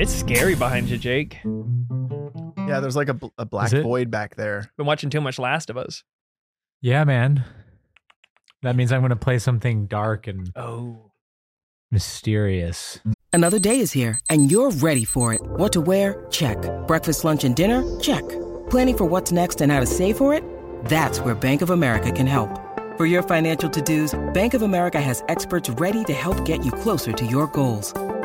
It's scary behind you, Jake. Yeah, there's like a, a black Is it? void back there. Been watching too much Last of Us. Yeah, man. That means I'm going to play something dark and Oh. mysterious. Another day is here, and you're ready for it. What to wear? Check. Breakfast, lunch, and dinner? Check. Planning for what's next and how to save for it? That's where Bank of America can help. For your financial to-dos, Bank of America has experts ready to help get you closer to your goals.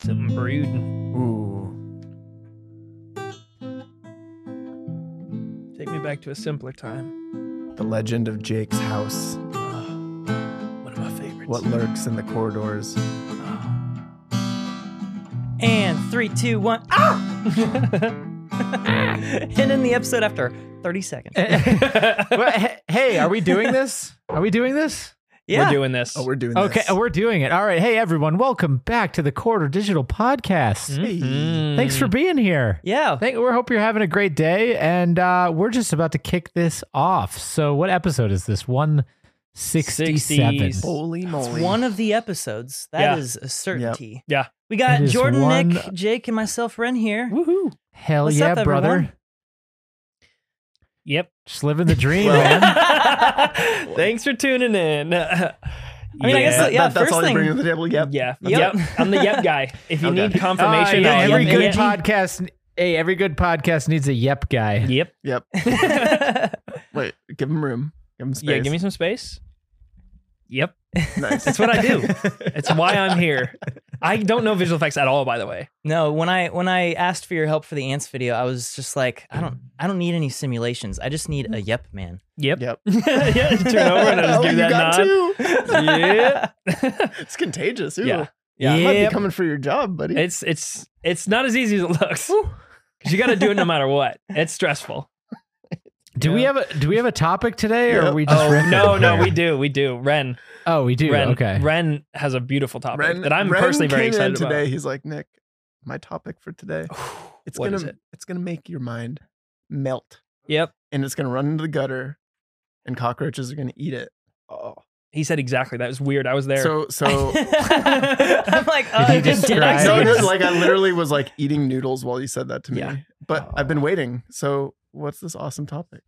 Something brooding. Ooh. Take me back to a simpler time. The legend of Jake's house. One of my favorites. What lurks in the corridors. And three, two, one. Ah! and in the episode after 30 seconds. Hey, are we doing this? Are we doing this? Yeah. We're doing this. Oh, we're doing this. Okay, this. we're doing it. All right. Hey, everyone. Welcome back to the Corridor Digital Podcast. Mm. Thanks for being here. yeah. Thank, we hope you're having a great day, and uh, we're just about to kick this off. So, what episode is this? One sixty-seven. Sixties. Holy It's moly. one of the episodes. That Yeah. is a certainty. Yeah. We got Jordan, one- Nick, Jake, and myself, Ren here. Woohoo. Hell What's yeah, up, brother! everyone? Yep. Just living the dream, man. Thanks for tuning in. I I mean, I guess, That- yeah, that- that's first all thing- you bring to the table? Yep. Yeah. Yep. Yep. I'm the yep guy. If you Okay. need confirmation, Uh, yeah, every yep good it. podcast. Hey, every good podcast needs a yep guy. Yep. Yep. Wait, give him room. Give him space. Yeah. Give me some space. Yep. Nice. That's what I do. It's why I'm here. I don't know visual effects at all, by the way. no, when I when I asked for your help for the ants video, I was just like, I don't I don't need any simulations. I just need a mm. yep man. Yep. Yep. yeah. Turn over and I just Oh, give you that got nod. two. Yeah. It's contagious. Ooh. Yeah. Yeah. I might be coming for your job, buddy. It's it's it's not as easy as it looks. Because you got to do it no matter what. It's stressful. Do we have a Do we have a topic today, or Yeah. are we just? Oh riffing no, no, we do, we do. Ren, Oh, we do. Ren, okay. Ren has a beautiful topic Ren, that I'm Ren personally very came in excited today. about. He's like, Nick, my topic for today. It's What gonna is it? it's gonna make your mind melt. Yep, And it's gonna run into the gutter and cockroaches are gonna eat it. Oh. He said exactly that. It was weird. I was there. So so I'm like, uh, Did he did, did I say no, no, like I literally was like eating noodles while you said that to me. Yeah. But I've been waiting. So what's this awesome topic?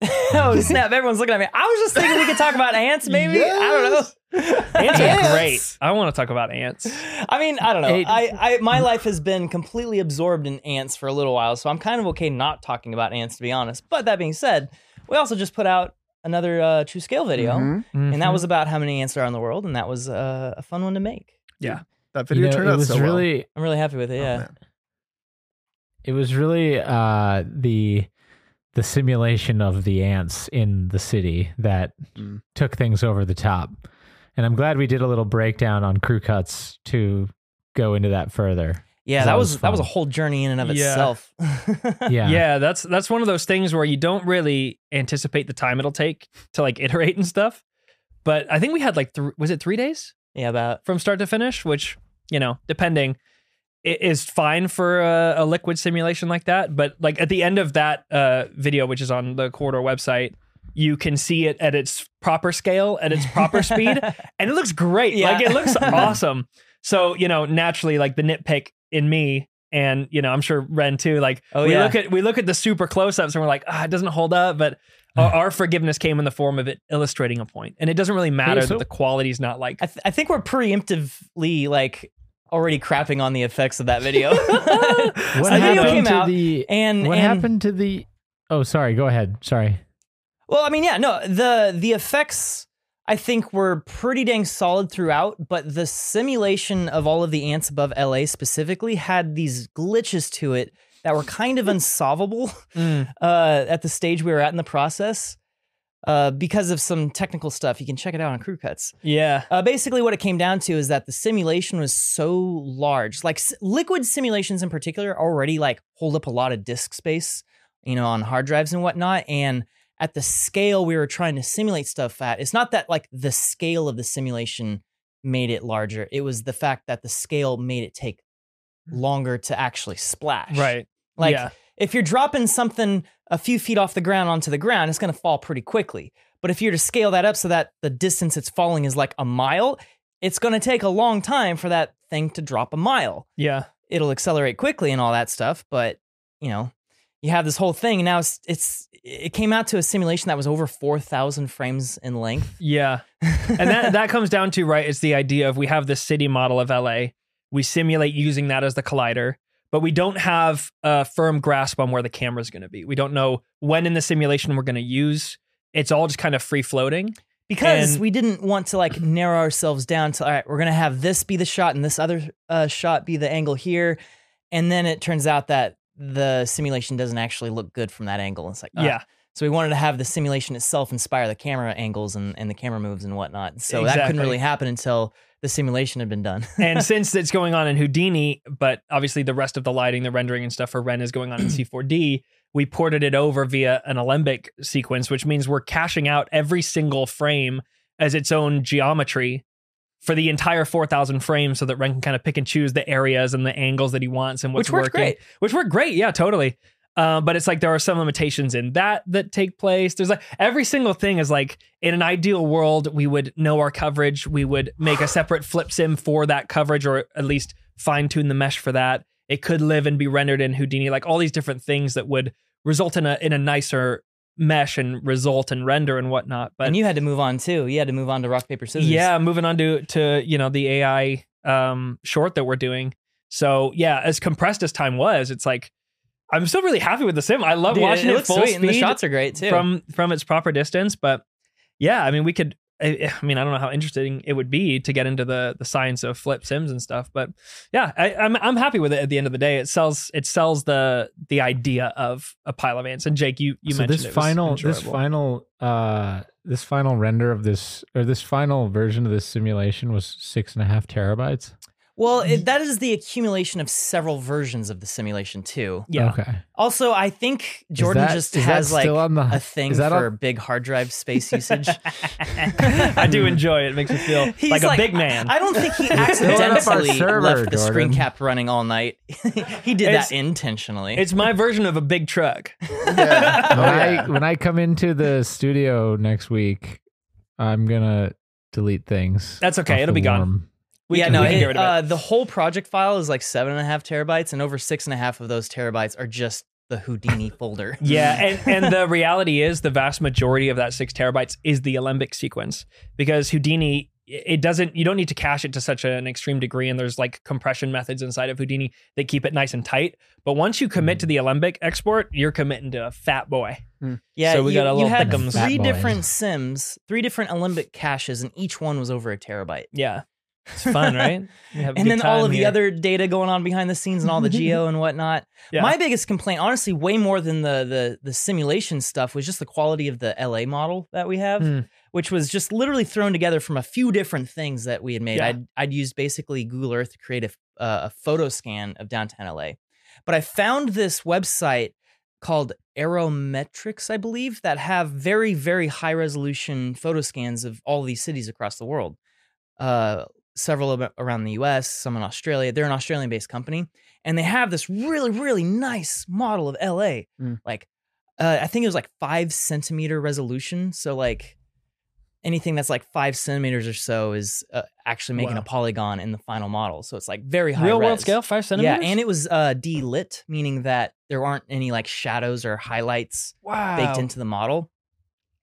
oh snap! Everyone's looking at me. I was just thinking we could talk about ants, maybe. I don't know. ants are great. I want to talk about ants. I mean, I don't know. I, I my life has been completely absorbed in ants for a little while, so I'm kind of okay not talking about ants to be honest. But that being said, we also just put out another uh, true scale video, Mhm. and that was about how many ants there are in the world, and that was uh, a fun one to make. Yeah, that You video know, turned it out was so well. I'm really happy with it. Oh, Yeah. man. it was really uh the the simulation of the ants in the city that Mm. took things over the top. And I'm glad we did a little breakdown on crew cuts to go into that further. Yeah, That that was was that was a whole journey in and of Yeah. itself. Yeah. Yeah. that's that's one of those things where you don't really anticipate the time it'll take to like iterate and stuff. But I think we had like th- was it three days yeah, about from start to finish, which you know, depending, i- is fine for a, a liquid simulation like that. But like at the end of that uh, video, which is on the corridor website, you can see it at its proper scale, at its proper speed, and it looks great. Yeah. Like it looks awesome. So you know, naturally, like the nitpick in me. And you know, I'm sure Ren too. Like Oh, we yeah. look at we look at the super close ups and we're like, ah, it doesn't hold up. But our, our forgiveness came in the form of it illustrating a point, and it doesn't really matter so- that the quality's not like I, th- I think we're preemptively like already crapping on the effects of that video. What the video happened came to out, the and what and- happened to the Oh, sorry. Go ahead. Sorry. Well, I mean, yeah, no, the the effects. I think were pretty dang solid throughout, but the simulation of all of the ants above LA specifically had these glitches to it that were kind of unsolvable Mm. uh, at the stage we were at in the process uh, because of some technical stuff. You can check it out on Crew Cuts. Yeah. Uh, basically, what it came down to is that the simulation was so large. Like s- liquid simulations in particular already like hold up a lot of disk space, you know, on hard drives and whatnot. And at the scale we were trying to simulate stuff at, it's not that like the scale of the simulation made it larger. It was the fact that the scale made it take longer to actually splash. Right. Like yeah. if you're dropping something a few feet off the ground onto the ground, it's going to fall pretty quickly. But if you're to scale that up so that the distance it's falling is like a mile, it's going to take a long time for that thing to drop a mile. Yeah. It'll accelerate quickly and all that stuff, but you know, you have this whole thing and now it's it's it came out to a simulation that was over 4000 frames in length. Yeah. and that that comes down to right it's the idea of we have this city model of LA we simulate using that as the collider but we don't have a firm grasp on where the camera's going to be. We don't know when in the simulation we're going to use. It's all just kind of free floating. Because And- we didn't want to like narrow ourselves down to all right we're gonna have this be the shot and this other uh, shot be the angle here. And then it turns out that the simulation doesn't actually look good from that angle. It's like ah. yeah. So we wanted to have the simulation itself inspire the camera angles and, and the camera moves and whatnot. So that couldn't really happen until the simulation had been done. And since it's going on in Houdini but obviously the rest of the lighting the rendering and stuff for Ren is going on in C4D we ported it over via an alembic sequence which means we're caching out every single frame as its own geometry for the entire 4000 frames so that Ren can kind of pick and choose the areas and the angles that he wants and what's which working. great. Which work great yeah totally. Uh, but it's like there are some limitations in that that take place. There's like every single thing is like in an ideal world we would know our coverage. We would make a separate flip sim for that coverage or at least fine tune the mesh for that. It could live and be rendered in houdini like all these different things that would result in a in a nicer mesh and result and render and whatnot but and you had to move on too you had to move on to rock paper scissors yeah, moving on to to you know the AI um short that we're doing. So yeah, as compressed as time was, it's like I'm still really happy with the sim. I love Dude, watching it, looks full sweet, speed and the shots are great too from from its proper distance. But yeah, I mean, we could. I, I mean, I don't know how interesting it would be to get into the the science of flip sims and stuff, but yeah, I, I'm I'm happy with it. At the end of the day, it sells it sells the the idea of a pile of ants. And Jake, you you so mentioned this final this final uh this final render of this or this final version of this simulation was six and a half terabytes well it, that is the accumulation of several versions of the simulation too yeah. okay Also, I think Jordan that- just has like the- a thing is that for on- big hard drive space usage. I do enjoy it. It makes me feel He's like a big man. I, I don't think he Filling up our accidentally server, left the screen Jordan. cap running all night. he did It's- that intentionally. It's my version of a big truck. Yeah. when Oh. I when I come into the studio next week, I'm gonna delete things. That's okay, it'll the be gone. Worm. We yeah, can- no, we can it- get rid of it. uh, the whole project file is like seven and a half terabytes, and over six and a half of those terabytes are just the Houdini folder. Yeah, and, and the reality is the vast majority of that six terabytes is the alembic sequence because Houdini it doesn't you don't need to cache it to such an extreme degree and there's like compression methods inside of Houdini that keep it nice and tight. But once you commit to the alembic export, you're committing to a fat boy. Yeah, So we you, got a little you had thickums. Three boy. different sims, three different Alembic caches, and each one was over a terabyte. Yeah. It's fun, right? You have a and then all of the other data going on behind the scenes and all the geo and whatnot. Yeah. My biggest complaint, honestly, way more than the the the simulation stuff, was just the quality of the LA model that we have, Hmm. which was just literally thrown together from a few different things that we had made. Yeah. I'd I'd used basically Google Earth to create a uh, a photo scan of downtown LA, but I found this website called Aerometrex, I believe, that have very very high resolution photo scans of all these cities across the world. Uh, several around the US, some in Australia. They're an Australian based company. And they have this really, really nice model of LA. Mm. Like, uh, I think it was like five centimeter resolution. So, like, anything that's like five centimeters or so is uh, actually making Wow. a polygon in the final model. So, it's like very high real world scale, five centimeters. Yeah. And it was uh, de-lit, meaning that there aren't any like shadows or highlights wow. baked into the model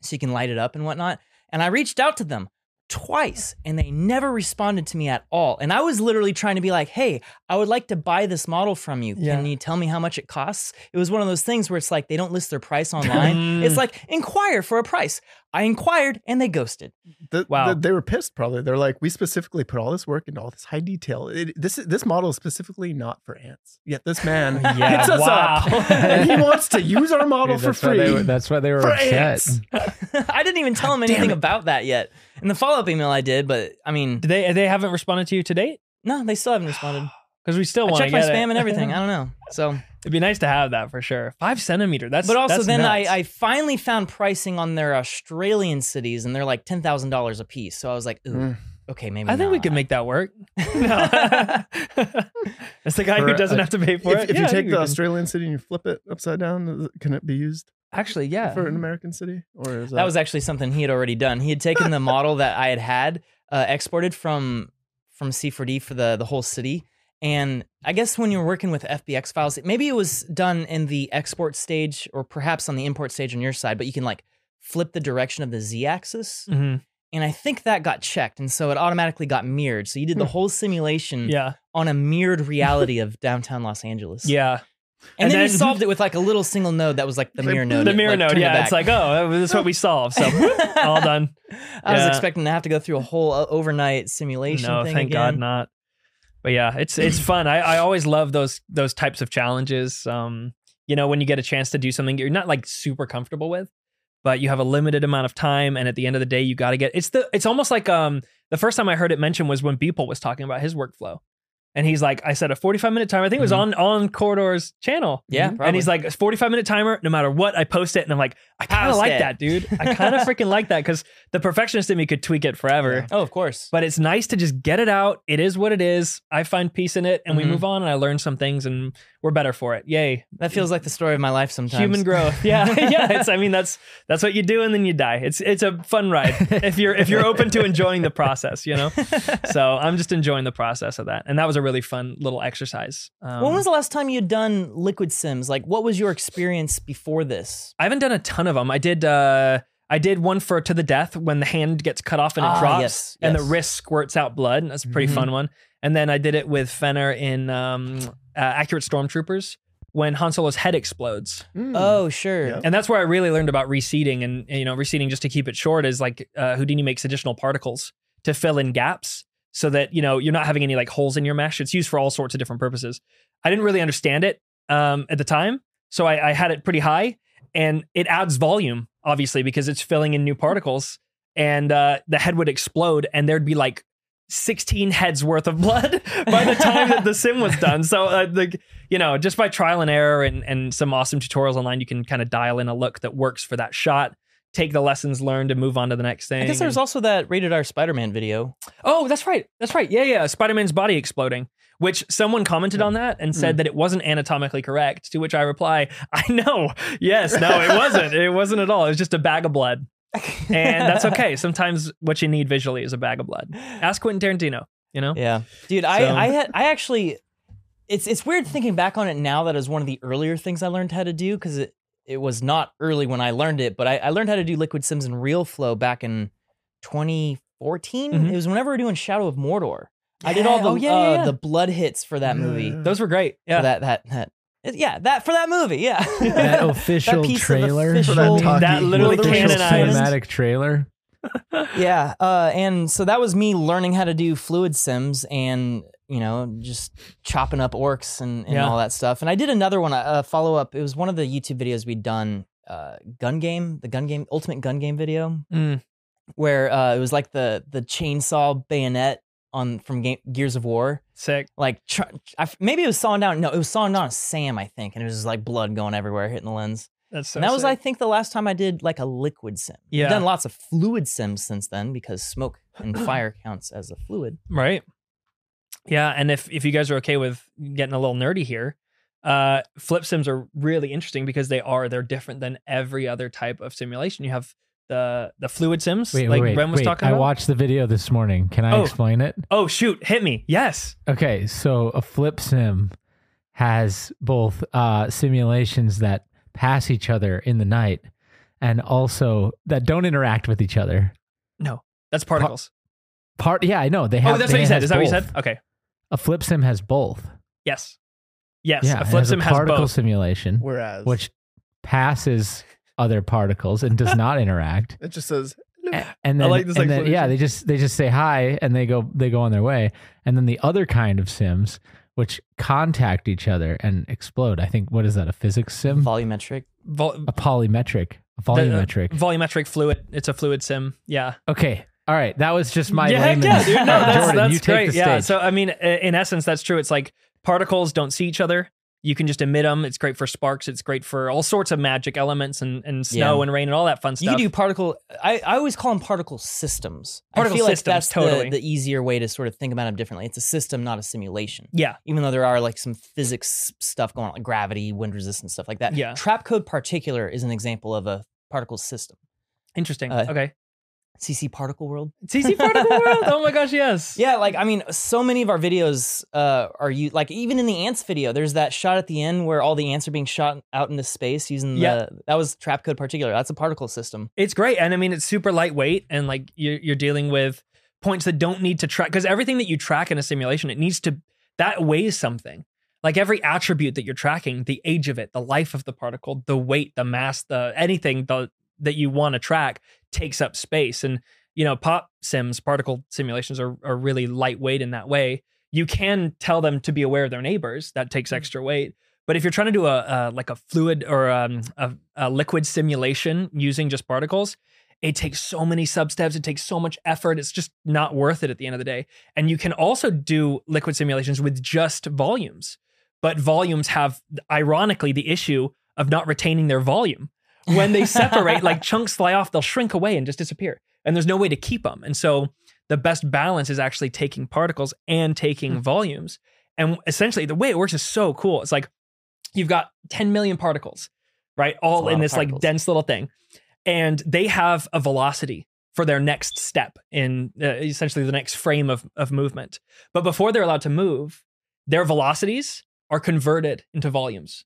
so you can light it up and whatnot. And I reached out to them twice and they never responded to me at all. And I was literally trying to be like, hey, I would like to buy this model from you. Yeah. Can you tell me how much it costs? It was one of those things where it's like they don't list their price online. it's like inquire for a price. I inquired and they ghosted. The- Wow. the- they were pissed. Probably they're like, we specifically put all this work into all this high detail. It, this this model is specifically not for ants. Yet this man Yeah, hits us wow. up and he wants to use our model Dude, for that's why free. were- that's why they were for upset. I didn't even tell them damn anything about that yet. In the follow up email, I did, but I mean, Did they they haven't responded to you to date? no, they still haven't responded. Because we still want to checked my spam it. and everything. I don't know. So, It'd be nice to have that for sure. Five centimeter. That's but also that's then I, nuts. I finally found pricing on their Australian cities, and they're like ten thousand dollars a piece. So I was like, ooh, Mm. okay, maybe. I think we not. could make that work. No. It's the guy For who doesn't have to pay for If, it. if Yeah, you take the Australian city and you flip it upside down, can it be used actually, yeah. for an American city? Or is that, That was actually something he had already done. He had taken the model that I had had uh, exported from from C4D for the the whole city. And I guess when you're working with FBX files, maybe it was done in the export stage or perhaps on the import stage on your side, but you can like flip the direction of the Z axis. Mhm. And I think that got checked. And so it automatically got mirrored. So you did the Hmm. whole simulation Yeah, on a mirrored reality of downtown Los Angeles. yeah. And, And then, you solved it with like a little single node that was like the mirror node. The mirror like, node. turned it Yeah, it's like, oh, this is what we solved. So all done. I was expecting to have to go through a whole overnight simulation. No, thing thank again. God not. But yeah, it's it's fun. I, I always love those those types of challenges. Um, you know, when you get a chance to do something you're not like super comfortable with, but you have a limited amount of time, and at the end of the day, you got to get. It's the it's almost like um the first time I heard it mentioned was when Beeple was talking about his workflow, and he's like, I set a 45 minute timer. I think it was on on Corridor's channel. Yeah, Mm-hmm. And he's like, 45 minute timer, no matter what, I post it. And I'm like, I kind of like it. that, dude. I kind of freaking like that because the perfectionist in me could tweak it forever. Oh, of course. But it's nice to just get it out. It is what it is. I find peace in it and we Mhm. move on and I learn some things and we're better for it. Yay. That feels like the story of my life sometimes. Human growth. Yeah. yeah. It's I mean that's that's what you do and then you die. It's it's a fun ride if you're if you're open to enjoying the process, you know? So I'm just enjoying the process of that. And that was a really fun little exercise. Um, when was the last time you had done liquid sims? Like, what was your experience before this? I haven't done a ton of them. I did uh I did one for to the death when the hand gets cut off and it Ah, drops yes, and the wrist squirts out blood. And that's a pretty Mhm. fun one. And then I did it with Fenner in um, uh, Accurate Stormtroopers when Han Solo's head explodes. Mm. Oh, sure. Yeah. And that's where I really learned about reseeding and you know reseeding just to keep it short is like uh, Houdini makes additional particles to fill in gaps so that you know you're not having any like holes in your mesh. It's used for all sorts of different purposes. I didn't really understand it um, at the time, so I, I had it pretty high, and it adds volume obviously because it's filling in new particles, and uh, the head would explode, and there'd be like 16 heads worth of blood by the time that the sim was done. So uh, the you know just by trial and error and and some awesome tutorials online, you can kind of dial in a look that works for that shot. Take the lessons learned and move on to the next thing. I guess there's also that rated R Spider Man video. oh, that's right, that's right. Yeah, yeah. Spider Man's body exploding. Which someone commented on that and said that it wasn't anatomically correct. To which I reply, I know, yes, no, it wasn't. It wasn't at all. It was just a bag of blood, and that's okay. Sometimes what you need visually is a bag of blood. Ask Quentin Tarantino. You know, Yeah, dude, I So- I had I actually, it's it's weird thinking back on it now that it was one of the earlier things I learned how to do because it it was not early when I learned it, but I, I learned how to do Liquid Sims and Real Flow back in 2014. Mhm. It was whenever we were doing Shadow of Mordor. I did all the oh, yeah, uh, yeah, yeah. the blood hits for that movie. those were great. Yeah, that that that yeah that for that movie yeah That official piece of trailer. official- For that talkie. that literally Well, the official canonized. cinematic trailer. yeah uh, and so that was me learning how to do fluid sims and you know just chopping up orcs and, and Yeah. all that stuff and i did another one a follow up it was one of the youtube videos we'd done uh, gun game the gun game ultimate gun game video Mm. where uh, it was like the the chainsaw bayonet on from game, gears of war Sick. like tr- I maybe it was sawing down no it was sawing down a sam i think and it was just like blood going everywhere hitting the lens That's so and that was. I think, the last time I did like a liquid sim. Yeah. I've done lots of fluid sims since then because smoke and fire counts as a fluid. right. Yeah, and if if you guys are okay with getting a little nerdy here, uh, flip sims are really interesting because they are they're different than every other type of simulation. You have the the fluid sims, Wait, like wait. Ren was wait. talking I watched the video this morning. Can I Oh. explain it? oh shoot, hit me! Yes. Okay, so a flip sim has both uh, simulations that pass each other in the night and also that don't interact with each other. No, that's particles. Part, yeah, I know they have. oh, that's what you said. has Is that what you said? Okay. A flip sim has both. Yes. Yes. yeah, a flip has sim a has particle both. simulation, Whereas which passes other particles and does not interact. it just says And then, like this and then yeah, they just they just say hi and they go they go on their way. And then the other kind of sims, which contact each other and explode. I think what is that? A physics sim? Volumetric. Vol- a polymetric, a the- uh, volumetric. volumetric fluid. It's a fluid sim. Yeah. okay, all right. That was just my yeah, heck yeah, dude. No, that's, Jordan, that's you take great. the Yeah. So I mean, in essence, that's true. It's like particles don't see each other. You can just emit them. It's great for sparks. It's great for all sorts of magic elements and, and snow Yeah. and rain and all that fun stuff. You can do particle. I, I always call them particle systems. Particle I feel systems, like that's totally. the, the easier way to sort of think about them differently. It's a system, not a simulation. yeah. Even though there are like some physics stuff going on, like gravity, wind resistance, stuff like that. Yeah. Trapcode Particular is an example of a particle system. Interesting. Uh, okay. CC particle world. CC particle world. Oh my gosh, yes. Yeah, like I mean, so many of our videos uh, are you like even in the ants video. There's that shot at the end where all the ants are being shot out into space using the Yeah. that was Trapcode Particular. That's a particle system. It's great, and I mean, it's super lightweight, and like you're you're dealing with points that don't need to track because everything that you track in a simulation, it needs to that weighs something. Like every attribute that you're tracking, the age of it, the life of the particle, the weight, the mass, the anything the, that you want to track takes up space. And you know, pop sims, particle simulations are are really lightweight in that way. You can tell them to be aware of their neighbors. That takes extra weight. But if you're trying to do a, a like a fluid or um, a, a liquid simulation using just particles, it takes so many sub steps. It takes so much effort. It's just not worth it at the end of the day. And you can also do liquid simulations with just volumes, but volumes have, ironically, the issue of not retaining their volume. When they separate, like chunks fly off, they'll shrink away and just disappear. And there's no way to keep them. And so the best balance is actually taking particles and taking volumes. And essentially, the way it works is so cool. It's like you've got 10 million particles, right? All in this like dense little thing. And they have a velocity for their next step in uh, essentially the next frame of, of movement. But before they're allowed to move, their velocities are converted into volumes.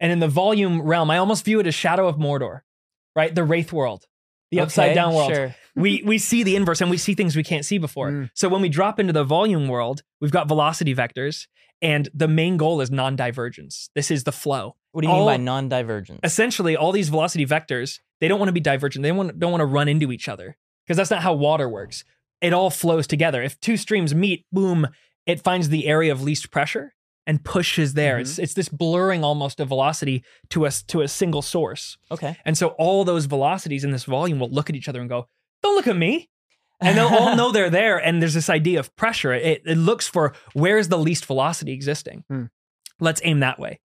And in the volume realm, I almost view it as Shadow of Mordor, right? The Wraith world, the upside down world Sure. we we see the inverse and we see things we can't see before. Mm. So when we drop into the volume world, we've got velocity vectors, and the main goal is non-divergence. This is the flow. What do you mean by non-divergent? Essentially, all these velocity vectors, they don't want to be divergent. They want, don't want to run into each other because that's not how water works. It all flows together. If two streams meet, boom, it finds the area of least pressure and pushes there. It's it's this blurring almost of velocity to us to a single source. Okay. And so all those velocities in this volume will look at each other and go, "Don't look at me." And they'll all know they're there. And there's this idea of pressure. It, it looks for where's the least velocity existing. Hmm. Let's aim that way.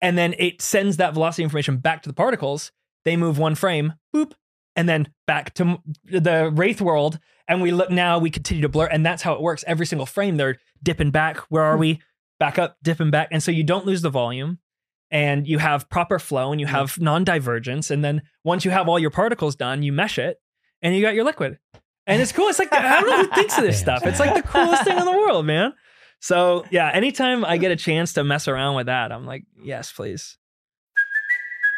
And then it sends that velocity information back to the particles. They move one frame, boop, and then back to the wraith world. And we look now, we continue to blur. And that's how it works. Every single frame, they're dipping back. Where are we? Back up, dipping back. And so you don't lose the volume and you have proper flow and you have non-divergence. And then once you have all your particles done you mesh it and you got your liquid. And it's cool. It's like i don't know who thinks of this stuff. It's like the coolest thing in the world man. So yeah anytime i get a chance to mess around with that i'm like yes please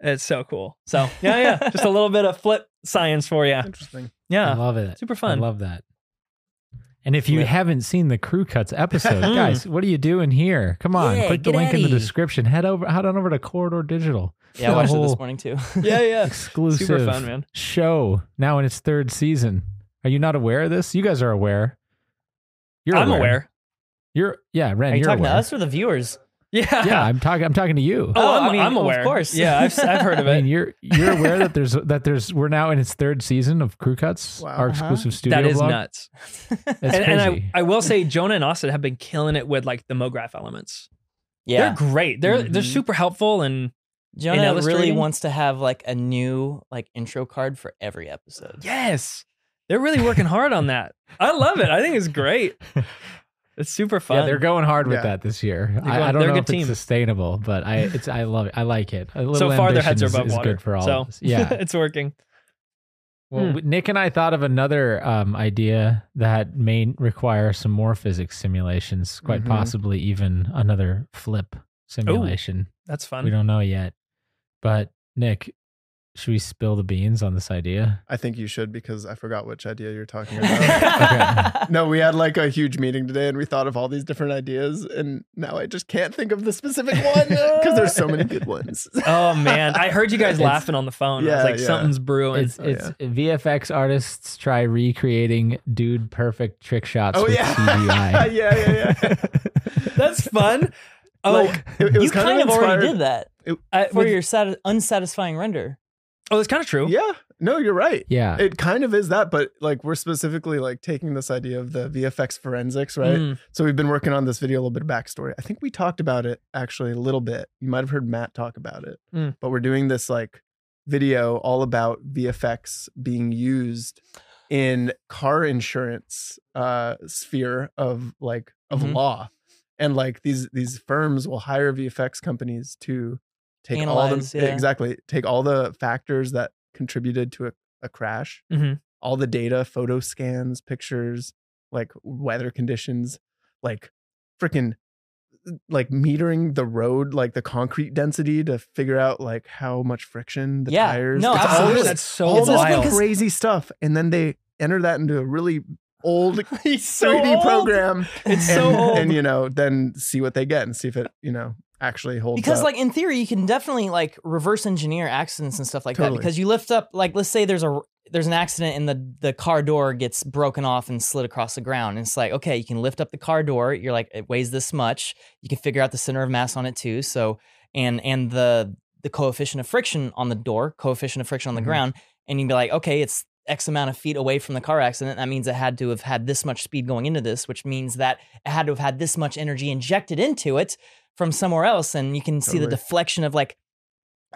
It's so cool so yeah yeah just a little bit of flip science for you Interesting. I yeah love it. super fun. I love that. And if you Flip. haven't seen the Crew Cuts episode, Mm. guys, what are you doing here? Come on, Yeah, click the get link in the outta here. description. Head over, head on over to Corridor Digital. Yeah, I The watched it whole this morning too. yeah yeah Exclusive super fun man show now in its third season. Are you not aware of this? You guys are aware. You're i'm aware You're yeah, Ren. Are you you're talking aware. to us or the viewers? Yeah Yeah, I'm talking. I'm talking to you. oh, Oh, I'm, I mean, I'm of course. yeah I've, I've heard of it. I mean, you're you're aware that there's that there's we're now in its third season of Crew Cuts, Wow. our Uh-huh. exclusive studio. that is vlog. nuts That's and, and crazy. I, I will say jonah and austin have been killing it with like the mograph elements Yeah. they're great they're they're Mhm. super helpful and Jonah really wants to have like a new like intro card for every episode. Yes. They're really working hard on that. I love it. I think it's great. It's super fun. Yeah, they're going hard with Yeah. that this year. They're I, going- I don't they're a know good if team. it's sustainable, but I it's I love it. I like it. A little so far, their ambition heads are is- above is water. good for all so of us. Yeah. it's working. Well, Hmm. Nick and I thought of another um, idea that may require some more physics simulations, quite Mhm. possibly even another flip simulation. That's fun. We don't know yet. But Nick, should we spill the beans on this idea? I think you should because I forgot which idea you're talking about. no, we had like a huge meeting today and we thought of all these different ideas and now I just can't think of the specific one because there's so many good ones. Oh man, I heard you guys It's- laughing on the phone. I was like, yeah. something's brewing. It's Oh, it's VFX artists try recreating dude perfect trick shots Oh with yeah. CGI. yeah, yeah, yeah. That's fun. Oh, like it, it was you kind, kind, of already did that I, for with- your sati- unsatisfying render. Oh, that's kind of true. Yeah. No, you're right. Yeah. It kind of is that, but like we're specifically like taking this idea of the VFX forensics, right? Mm. So we've been working on this video, a little bit of backstory. I think we talked about it actually a little bit. You might have heard Matt talk about it, Mm. but we're doing this like video all about VFX being used in car insurance uh sphere of like of Mhm. law. And like these these firms will hire VFX companies to take Analyze, all the yeah. exactly take all the factors that contributed to a, a crash Mhm. all the data, photo scans, pictures, like weather conditions, like freaking like metering the road, like the concrete density to figure out like how much friction the Yeah. tires. No, It's all absolutely. this- That's so all this wild. crazy stuff, and then they enter that into a really old He's so 3D old. program. It's and, so old. and you know, then see what they get and see if it you know actually holds because up. like in theory you can definitely like reverse engineer accidents and stuff like Totally. that because you lift up like let's say there's a there's an accident and the the car door gets broken off and slid across the ground and it's like okay you can lift up the car door you're like it weighs this much you can figure out the center of mass on it too so and and the the coefficient of friction on the door coefficient of friction on the Mhm. ground and you'd be like okay it's x amount of feet away from the car accident that means it had to have had this much speed going into this which means that it had to have had this much energy injected into it from somewhere else and you can see the deflection of like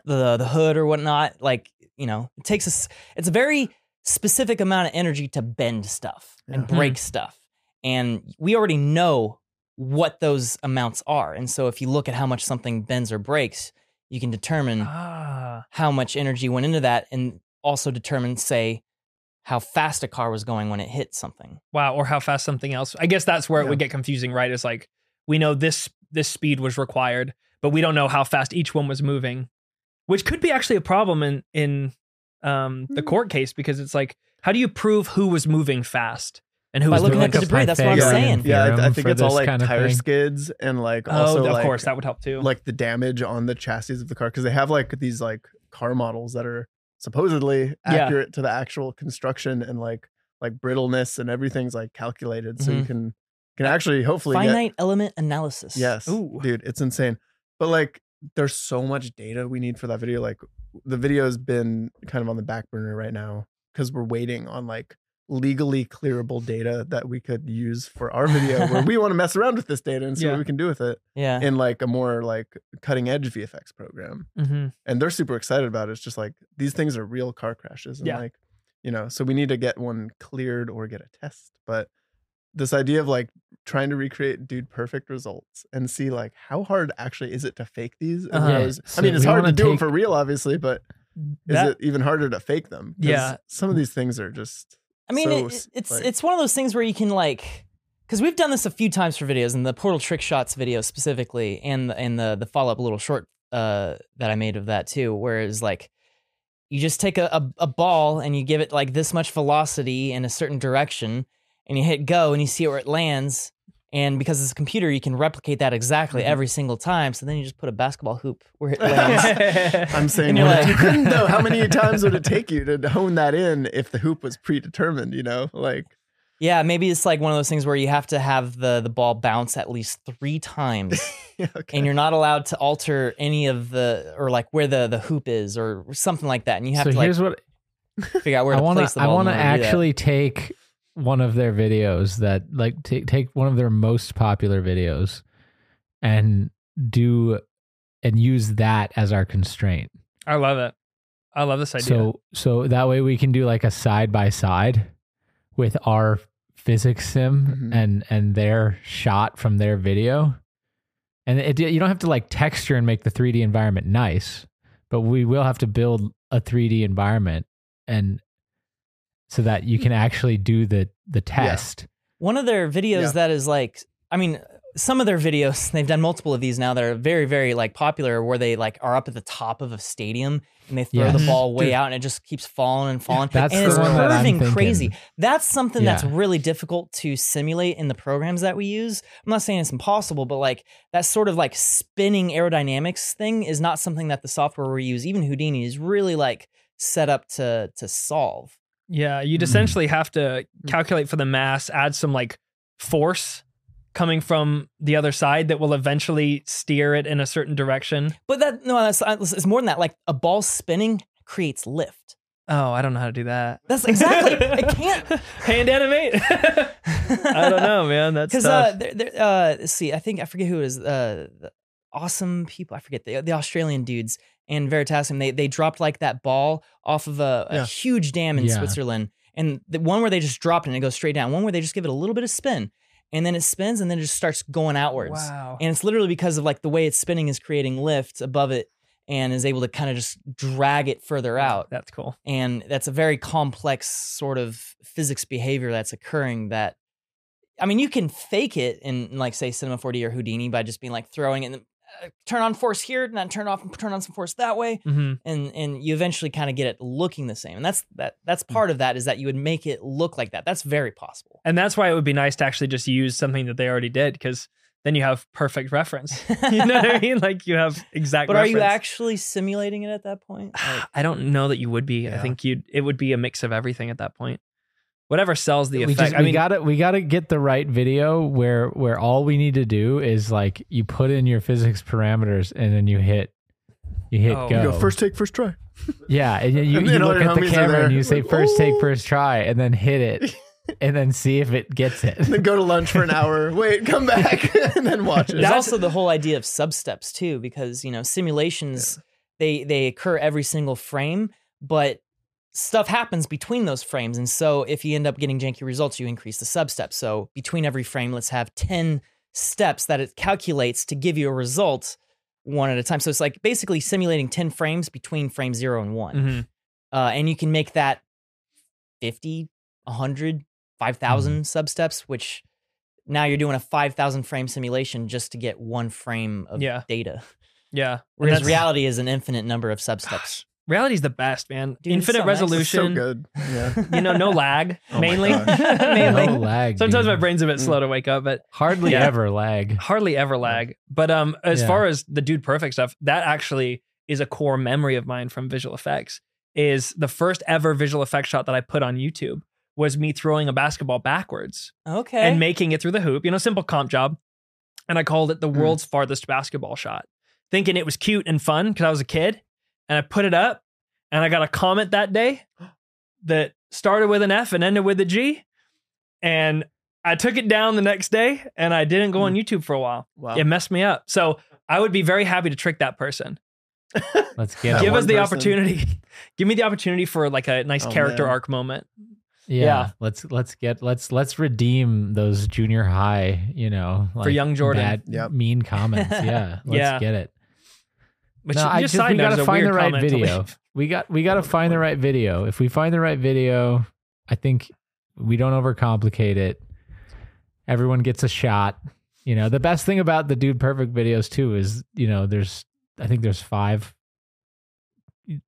the the hood or whatnot like you know it takes us it's a very specific amount of energy to bend stuff and Yeah. break stuff and we already know what those amounts are and so if you look at how much something bends or breaks you can determine Ah, how much energy went into that and also determine say how fast a car was going when it hit something wow. Or how fast something else. I guess that's where it would get confusing, right? It's like we know this this speed was required, but we don't know how fast each one was moving, which could be actually a problem in in um, the Hmm. court case because it's like, how do you prove who was moving fast and who By was looking moving at the debris, that's what I'm saying. yeah, I, I think it's all like kind of tire thing. skids and like Oh, also of like, course, that would help too. like the damage on the chassis of the car because they have like these like car models that are supposedly Yeah. accurate to the actual construction and like like brittleness and everything's like calculated so you Mhm. can can actually hopefully get finite element analysis yes Ooh. dude it's insane but like there's so much data we need for that video like the video has been kind of on the back burner right now because we're waiting on like legally clearable data that we could use for our video where we want to mess around with this data and see Yeah. what we can do with it yeah in like a more like cutting edge VFX program. hmm And they're super excited about it. It's just like these things are real car crashes. And Yeah. like, you know, so we need to get one cleared or get a test. But this idea of like trying to recreate dude perfect results and see like how hard actually is it to fake these? Uh-huh. Yeah, so I mean, it's hard to wanna do them for real, obviously, but is That- it even harder to fake them Yeah. Some of these things are just. I mean, so, it, it's like- it's one of those things where you can like, because we've done this a few times for videos, and the Portal Trick Shots video specifically, and the, and the the follow up little short uh, that I made of that too, whereas like, you just take a, a a ball and you give it like this much velocity in a certain direction, and you hit go and you see where it lands. And because it's a computer, you can replicate that exactly Mhm. every single time. So then you just put a basketball hoop where it lands. I'm saying, And you're like- you couldn't though, how many times would it take you to hone that in if the hoop was predetermined? You know, like yeah, maybe it's like one of those things where you have to have the the ball bounce at least three times. okay. and you're not allowed to alter any of the or like where the the hoop is or something like that and you have so to like here's what figure out where I to want place the the I want to order do that. actually take one of their videos that like take take one of their most popular videos and do and use that as our constraint. I love it. I love this idea. So so that way we can do like a side by side with our physics sim Mhm. and and their shot from their video. And it, you don't have to like texture and make the 3D environment nice, but we will have to build a 3D environment and so that you can actually do the the test. One of their videos Yeah. that is like, I mean, some of their videos, they've done multiple of these now that are very, very like popular where they like are up at the top of a stadium and they throw Yes. the ball way Dude. out and it just keeps falling and falling. That's and it's one that I'm curving crazy. That's something that's really difficult to simulate in the programs that we use. I'm not saying it's impossible, but like that sort of like spinning aerodynamics thing is not something that the software we use, even Houdini, is really like set up to to solve. Yeah, you'd Mm. essentially have to calculate for the mass, add some like force coming from the other side that will eventually steer it in a certain direction. But that no, that's it's more than that. Like a ball spinning creates lift. Oh, I don't know how to do that. That's exactly. it can't. Hand animate. I don't know, man. That's Because uh, they're, they're, uh, see, I think I forget who it is. Uh, the awesome people. I forget the the Australian dudes and Veritasium. They they dropped like that ball off of a, a Yeah. huge dam in Yeah. Switzerland, and the one where they just drop it and it goes straight down. One where they just give it a little bit of spin, and then it spins and then it just starts going outwards. wow. And it's literally because of like the way it's spinning is creating lift above it and is able to kind of just drag it further out That's cool. and that's a very complex sort of physics behavior that's occurring that i mean you can fake it in like say cinema 4d or houdini by just being like throwing it and turn on force here and then turn off and turn on some force that way hmm and and you eventually kind of get it looking the same and that's that that's Hmm. part of that is that you would make it look like that that's very possible And that's why it would be nice to actually just use something that they already did because then you have perfect reference. you know what I mean? Like you have exact. but are you actually simulating it at that point like, I don't know that you would be. I think you'd. It would be a mix of everything at that point. Whatever sells the we effect. just I we mean, gotta we gotta get the right video where where all we need to do is like you put in your physics parameters and then you hit you hit Oh. go. You go first take, first try. yeah, and you, you, And you then look at the camera and you say Like, first take first try and then hit it and then see if it gets it. then go to lunch for an hour. Wait, come back, and then watch it. There's That's- also the whole idea of substeps too, because you know simulations they they occur every single frame, but stuff happens between those frames, and so if you end up getting janky results, you increase the substep. So between every frame, let's have ten steps that it calculates to give you a result one at a time. So it's like basically simulating ten frames between frame zero and one, mhm. uh, and you can make that 50, 100, 5,000 substeps, which now you're doing a 5,000 frame simulation just to get one frame of Yeah. data. yeah. Whereas reality is an infinite number of substeps. Gosh, reality's the best, man. Dude, Infinite so nice. So resolution. so good. Yeah. You know, no lag. Oh mainly. mainly. No lag. Sometimes dude. my brain's a bit slow to wake up, but hardly Yeah. ever lag. hardly ever lag. But um, as Yeah. far as the dude perfect stuff, that actually is a core memory of mine from visual effects. Is the first ever visual effects shot that I put on YouTube was me throwing a basketball backwards Okay. and making it through the hoop. You know, simple comp job. And I called it the Hmm. world's farthest basketball shot, thinking it was cute and fun because I was a kid. And I put it up, and I got a comment that day that started with an F and ended with a G. And I took it down the next day, and I didn't go on mm. YouTube for a while. Wow. It messed me up. So I would be very happy to trick that person. Let's get Give us the person. opportunity. Give me the opportunity for like a nice Oh, character man. arc moment. Yeah, Yeah. let's let's get let's let's redeem those junior high, you know, like young Jordan. bad, Yep. mean comments. Yeah, let's Yeah. get it. Which no, I just just we gotta find the right video. We got we gotta find the right video. If we find the right video, I think we don't overcomplicate it. Everyone gets a shot. You know, the best thing about the Dude Perfect videos too is, you know, there's I think there's five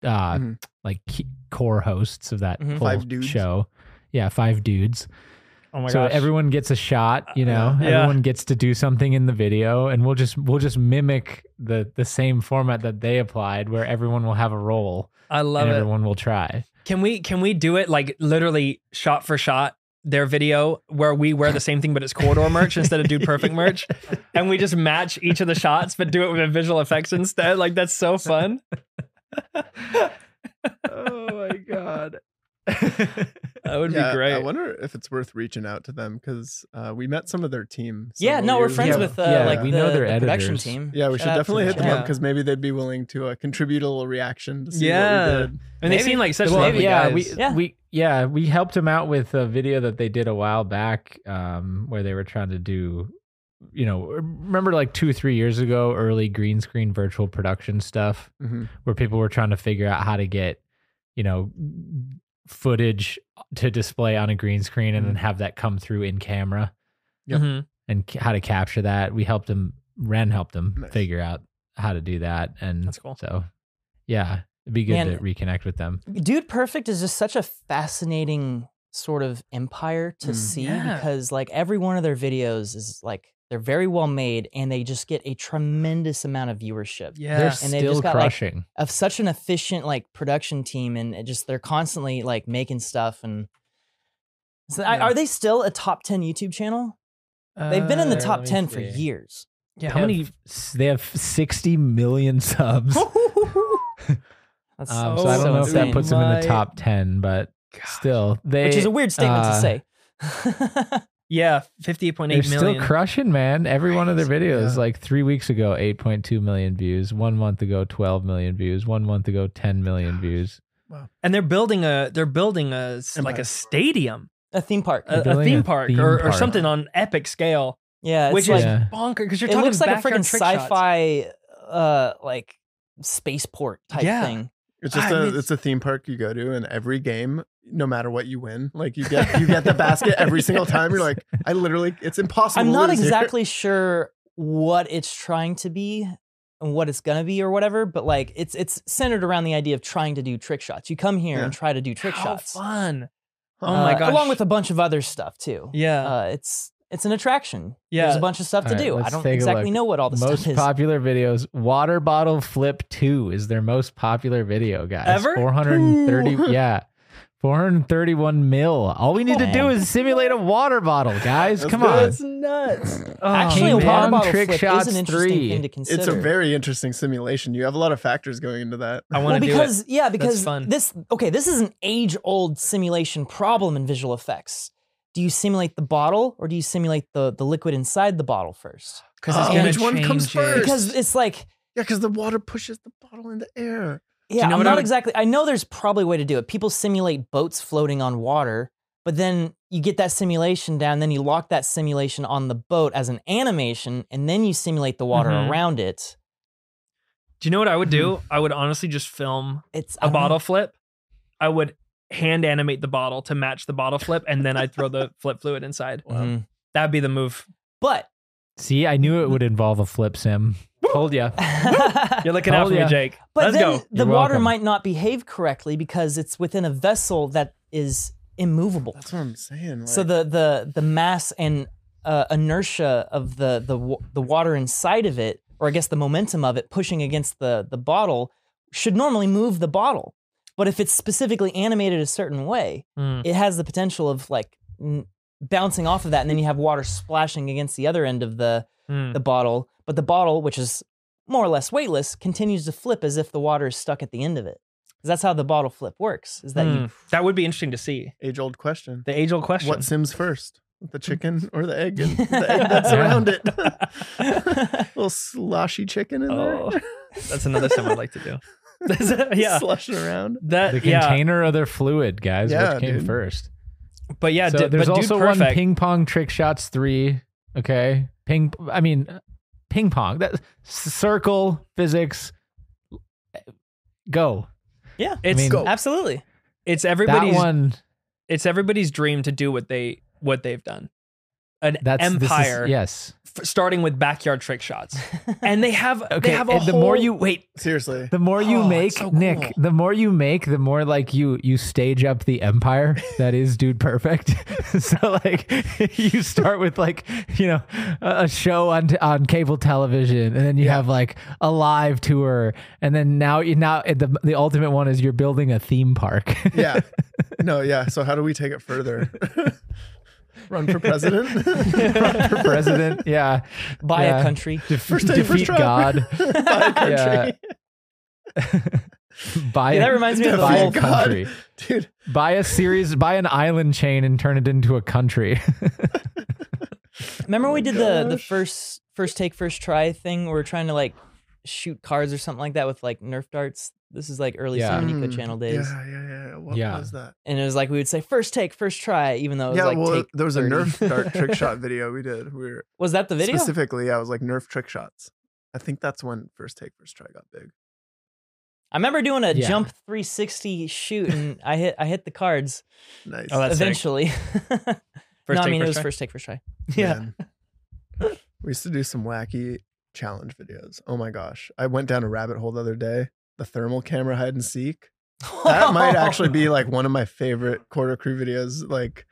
uh Mhm. like key, core hosts of that Mhm. whole Five dudes. show. Yeah, five dudes. Oh my so gosh. everyone gets a shot, you uh, know. Yeah. Everyone gets to do something in the video, and we'll just we'll just mimic the the same format that they applied, where everyone will have a role I love and it. everyone will try. Can we can we do it like literally shot for shot their video where we wear the same thing but it's corridor merch instead of dude perfect merch and we just match each of the shots but do it with visual effects instead like that's so fun oh my god. That would yeah, be great. I wonder if it's worth reaching out to them because uh, we met some of their team. yeah, no, we're friends ago. with uh, Yeah, like we the, know their the production team. Yeah, we Shout should out to definitely hit them Yeah. up because maybe they'd be willing to uh, contribute a little reaction to see Yeah. what we did. and they seem like such Well, lovely yeah, guys. we Yeah. we yeah we helped him out with a video that they did a while back, um, where they were trying to do, you know, remember like two three years ago, early green screen virtual production stuff, Mhm. where people were trying to figure out how to get, you know, footage to display on a green screen and then have that come through in camera Yep. Mhm. and c- how to capture that. We helped him. Ren helped him Nice. figure out how to do that, and That's cool. So, yeah, it'd be good Man, to reconnect with them. Dude Perfect is just such a fascinating sort of empire to Mm. see Yeah. because like every one of their videos is like they're very well made and they just get a tremendous amount of viewership Yeah. They're And they've still just got, like, crushing. of such an efficient like production team and it just they're constantly like making stuff and so, I- are they still a top 10 YouTube channel? They've been in the Uh, top let me 10 for years. yeah. How have many? They have 60 million subs. That's Um, Oh, so I don't know if that puts them in the top 10, but still, they which is a weird statement uh, to say. Yeah, fifty-eight point They're eight million. still crushing, man. Every one of their videos, Yeah. like three weeks ago, 8.2 million views. One month ago, 12 million views. One month ago, 10 million views. Wow. and they're building a they're building a s- like a stadium, a theme park. a, a theme a park, theme or, or something on epic scale, yeah, which like is Yeah. bonkers because you're it talking looks like a freaking sci-fi uh like spaceport type Yeah. thing. It's just I a mean, it's a theme park you go to, and every game, no matter what you win, like you get you get the basket every single time. You're like, I literally, it's impossible. I'm not lose here. exactly sure what it's trying to be and what it's gonna be or whatever, but like it's it's centered around the idea of trying to do trick shots. You come here Yeah. and try to do trick How shots. fun! Huh. Oh my Uh, gosh! Along with a bunch of other stuff too. yeah, Uh, it's it's an attraction. Yeah. There's a bunch of stuff to All right, do. I don't exactly know what all the most stuff is. popular videos. Water bottle flip two is their most popular video, guys. Ever? 430. yeah. 431 mil. All we need to do is simulate a water bottle, guys. That's Come good. on. that's nuts. Oh, Actually, a water bottle trick flip shots is an interesting three. thing to consider. It's a very interesting simulation. You have a lot of factors going into that. I want well, to do because it. yeah, because fun. this okay, this is an age-old simulation problem in visual effects. Do you simulate the bottle or do you simulate the the liquid inside the bottle first? Because Oh, which one comes it. first? Because it's like Yeah, because the water pushes the bottle in the air. Yeah, know I'm what I not would- exactly. I know there's probably a way to do it. People simulate boats floating on water, but then you get that simulation down, then you lock that simulation on the boat as an animation, and then you simulate the water Mhm. around it. Do you know what I would do? I would honestly just film It's a don't know. bottle flip. I would hand animate the bottle to match the bottle flip, and then I'd throw the flip fluid inside. Mhm. That'd be the move. But See, I knew it would involve a flip sim. Told ya. You're looking out for yeah. me, Jake. But Let's then go. the You're water welcome. might not behave correctly because it's within a vessel that is immovable. That's what I'm saying. so the the the mass and uh, inertia of the the wa- the water inside of it, or I guess the momentum of it pushing against the the bottle, should normally move the bottle. But if it's specifically animated a certain way, Hmm. it has the potential of like n- bouncing off of that, and then you have water splashing against the other end of the Hmm. the bottle, but the bottle, which is more or less weightless, continues to flip as if the water is stuck at the end of it. Because That's how the bottle flip works. Is that you? Hmm. that would be interesting to see. age old question. The age old question. What sims first? The chicken or the egg? And the egg that's around it. little sloshy chicken in Oh, there. that's another sim I'd like to do. yeah, Slushing around. that The yeah. container of their fluid, guys. Yeah, which came dude. first? But yeah, so d- there's but also dude, one ping pong trick shots three. Okay, ping. I mean, ping pong. That circle physics. Go. Yeah, It's mean- Go. absolutely. it's That everybody's one. it's everybody's dream to do what they what they've done. An That's this is- empire, yes. f- starting with backyard trick shots, and they have Okay. they have a and the more you wait, Seriously. the more you Oh, make, it's so Nick, the more you make, the more like you you stage up the empire that is Dude Perfect. so like you start with like you know a, a show on on cable television, and then you have like a live tour, and then now you now the the ultimate one is you're building a theme park. yeah. No, yeah. So how do we take it further? Run for president? Run for president. Yeah, Buy Yeah. a country. Def- First day, defeat first. God. Buy a country. buy Yeah, that reminds me of the buy a whole- God. country. dude. Buy a series, buy an island chain, and turn it into a country. Remember when we oh did the the first first take first try thing? where We are trying to like shoot cards or something like that with like Nerf darts. This is like early Yeah. Super Mm, channel days, Yeah, yeah, yeah. What Yeah. was that? and it was like we would say first take first try, even though it was yeah, like well, take there was a Nerf dart trick shot video we did. We were Was that the video? specifically, yeah, it was like Nerf trick shots. I think that's when first take first try got big. I remember doing a Yeah. jump 360 shoot, and I hit I hit the cards Nice. Oh, that's sick. eventually. First no, I take, mean it was try? first take first try. Yeah. Man. we used to do some wacky challenge videos. Oh my gosh. I went down a rabbit hole the other day. The thermal camera hide and seek. That might actually be like one of my favorite Corridor Crew videos, like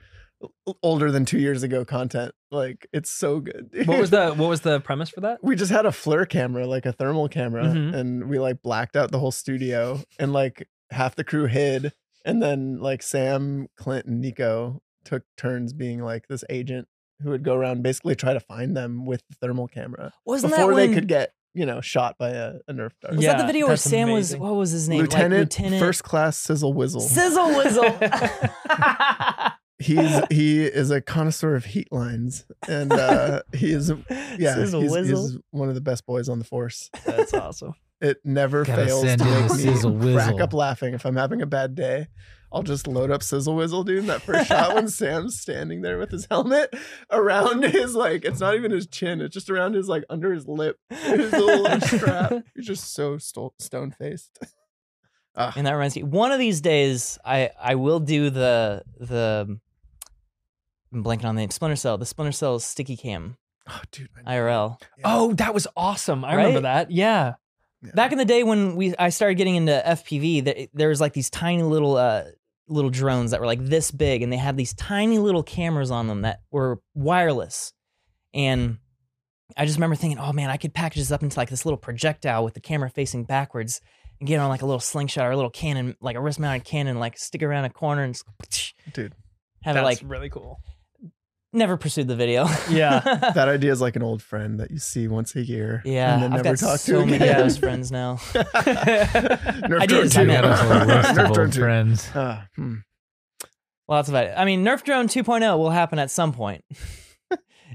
older than two years ago content. Like it's so good. What was the what was the premise for that? we just had a FLIR camera, like a thermal camera, Mhm. and we like blacked out the whole studio and like half the crew hid. And then like Sam, Clint, and Nico took turns being like this agent who would go around basically try to find them with the thermal camera Wasn't that before when, they could get, you know, shot by a, a Nerf dart. Was that the video where that's Sam amazing. was? What was his name? Like, Lieutenant, Lieutenant first class sizzle whizzle. Sizzle Whizzle. He's he is a connoisseur of heat lines, and uh, he is yeah, Sizzle he's, Whizzle. he's one of the best boys on the force. That's awesome. It never Gotta fails send to in make me sizzle crack up laughing. If I'm having a bad day, I'll just load up Sizzle Whizzle, dude. That first shot when Sam's standing there with his helmet around his like, it's not even his chin, it's just around his like under his lip, his little like, strap. He's just so sto- stone faced. And that reminds me, one of these days, I I will do the the. I'm blanking on the name. Splinter Cell, the Splinter Cell sticky cam Oh, dude. I- IRL. Oh, that was awesome. I remember that. Yeah. yeah. Back in the day when we I started getting into FPV, there, there was like these tiny little uh little drones that were like this big, and they had these tiny little cameras on them that were wireless, and I just remember thinking, oh man, I could package this up into like this little projectile with the camera facing backwards and get on like a little slingshot or a little cannon, like a wrist mounted cannon, like stick around a corner and dude. have That's it like really cool. Never pursued the video. Yeah. That idea is like an old friend that you see once a year. yeah, and then I've never got talk so to many again. close friends now. Nerf Ideas, drone I two. meant. Add it to a list of Nerf old drone two. friends. Ah, hmm. Lots of it. I mean, Nerf Drone 2.0 will happen at some point.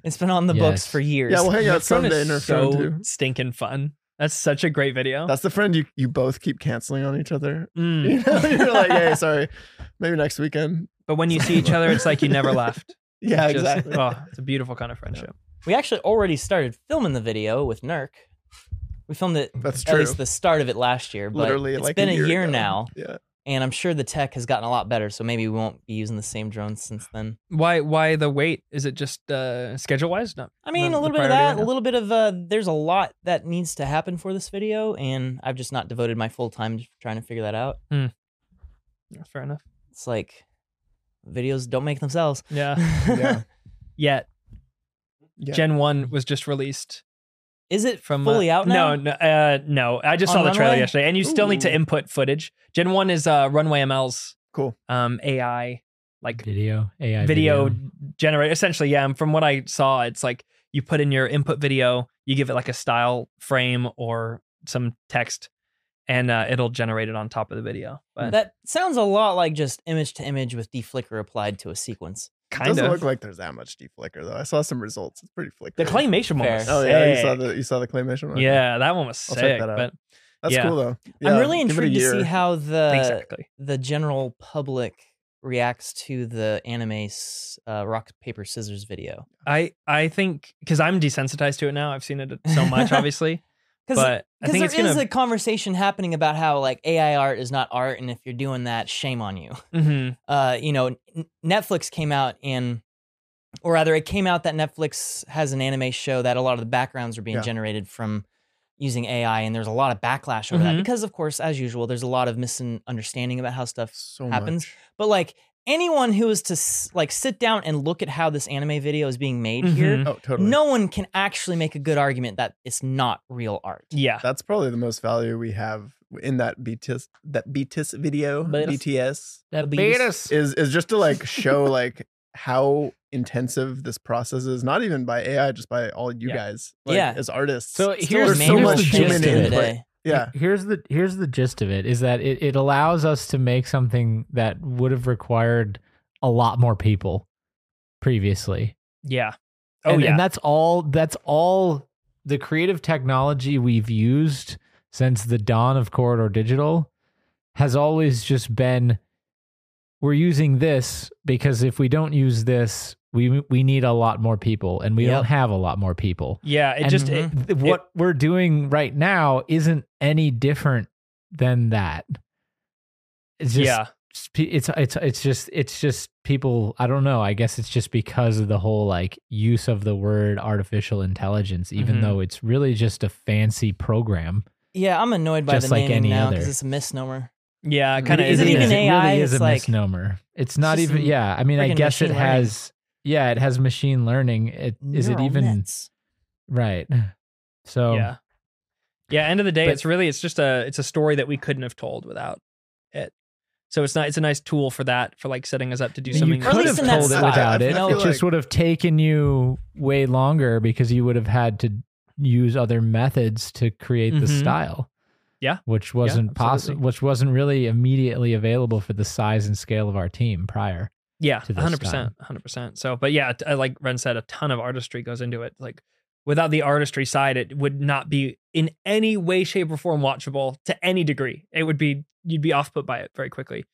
it's been on the books for years. Yeah, we'll hang out Nerf someday. Nerf so drone two. stinking fun. That's such a great video. That's the friend you you both keep canceling on each other. Mm. You know, you're like, hey, sorry, maybe next weekend. But when you see each other, it's like you never left. Yeah, Just- exactly. Oh, it's a beautiful kind of friendship. we actually already started filming the video with Nurk. We filmed it That's at true. least the start of it last year, but Literally, it's like been a a year, year ago. now, Yeah, and I'm sure the tech has gotten a lot better. So maybe we won't be using the same drones since then. Why? Why the wait? Is it just uh, schedule wise? No. I mean, the- a the little bit of priority that, right a little bit of uh, there's a lot that needs to happen for this video, and I've just not devoted my full time to trying to figure that out. That's fair enough. It's like videos don't make themselves. Yeah. yeah, Yet yeah. Gen One was just released Is it from uh, fully out now? No, no, uh, no. I just On saw the trailer yesterday, and you still need to input footage. Gen One is uh, Runway ML's cool. um, AI like Video, AI video, video. generate. Essentially, yeah. and From what I saw, it's like you put in your input video, you give it like a style frame or some text, and uh, it'll generate it on top of the video. But That sounds a lot like just image to image with deflicker applied to a sequence. It kind doesn't of look like there's that much deflicker though. I saw some results. It's pretty flicker. the claymation one. Fair. Was Oh yeah, you saw the you saw the claymation one. Yeah, that one was sick. I'll check that out. But that's yeah. cool though. I'm really give it a intrigued to see how the exactly. the general public reacts to the anime's uh, rock paper scissors video. I I think because I'm desensitized to it now. I've seen it so much, obviously. Because there it's gonna. is a conversation happening about how like AI art is not art, and if you're doing that, shame on you. Mhm. uh, you know, N- Netflix came out in, or rather, it came out that Netflix has an anime show that a lot of the backgrounds are being Yeah. generated from using AI, and there's a lot of backlash over that Mhm. because, of course, as usual, there's a lot of misunderstanding about how stuff so happens. much. But like anyone who is to like sit down and look at how this anime video is being made here, Mhm. Oh, totally. no one can actually make a good argument that it's not real art. Yeah. That's probably the most value we have in that BTS that BTS video. BTS. BTS That beast. is is just to like show like how intensive this process is. Not even by AI, just by all you Yeah. guys. Like, Yeah. as artists. So Still, here's- so much human gist of it. input today. Yeah. Here's the here's the gist of it is that it, it allows us to make something that would have required a lot more people previously. Yeah. Oh and, yeah. and that's all that's all the creative technology we've used since the dawn of corridor digital has always just been we're using this because if we don't use this we we need a lot more people and we Yep. don't have a lot more people yeah. It And just it, what we're doing right now isn't any different than that it's just yeah. it's it's it's just it's just people i don't know i guess it's just because of the whole like use of the word artificial intelligence even Mhm. though it's really just a fancy program Yeah, I'm annoyed by the like any now because it's a misnomer. Yeah. Kind of Is it is. even it AI? really is It's a like- misnomer it's not just even yeah i mean i guess it machine learning. has yeah it has machine learning it is it Neural even nets. right so Yeah. Yeah. End of the day, But- it's really it's just a it's a story that we couldn't have told without it. So it's not it's a nice tool for that for like setting us up to do something. you Or at could least have told it without it. feel It just like- would have taken you way longer because you would have had to use other methods to create the Mhm. style. Yeah. which wasn't possible. Which wasn't really immediately available for the size and scale of our team prior. Yeah, to this hundred percent, hundred percent. So, but yeah, like Ren said, a ton of artistry goes into it. Like without the artistry side, it would not be in any way, shape, or form watchable to any degree. It would be you'd be off put by it very quickly.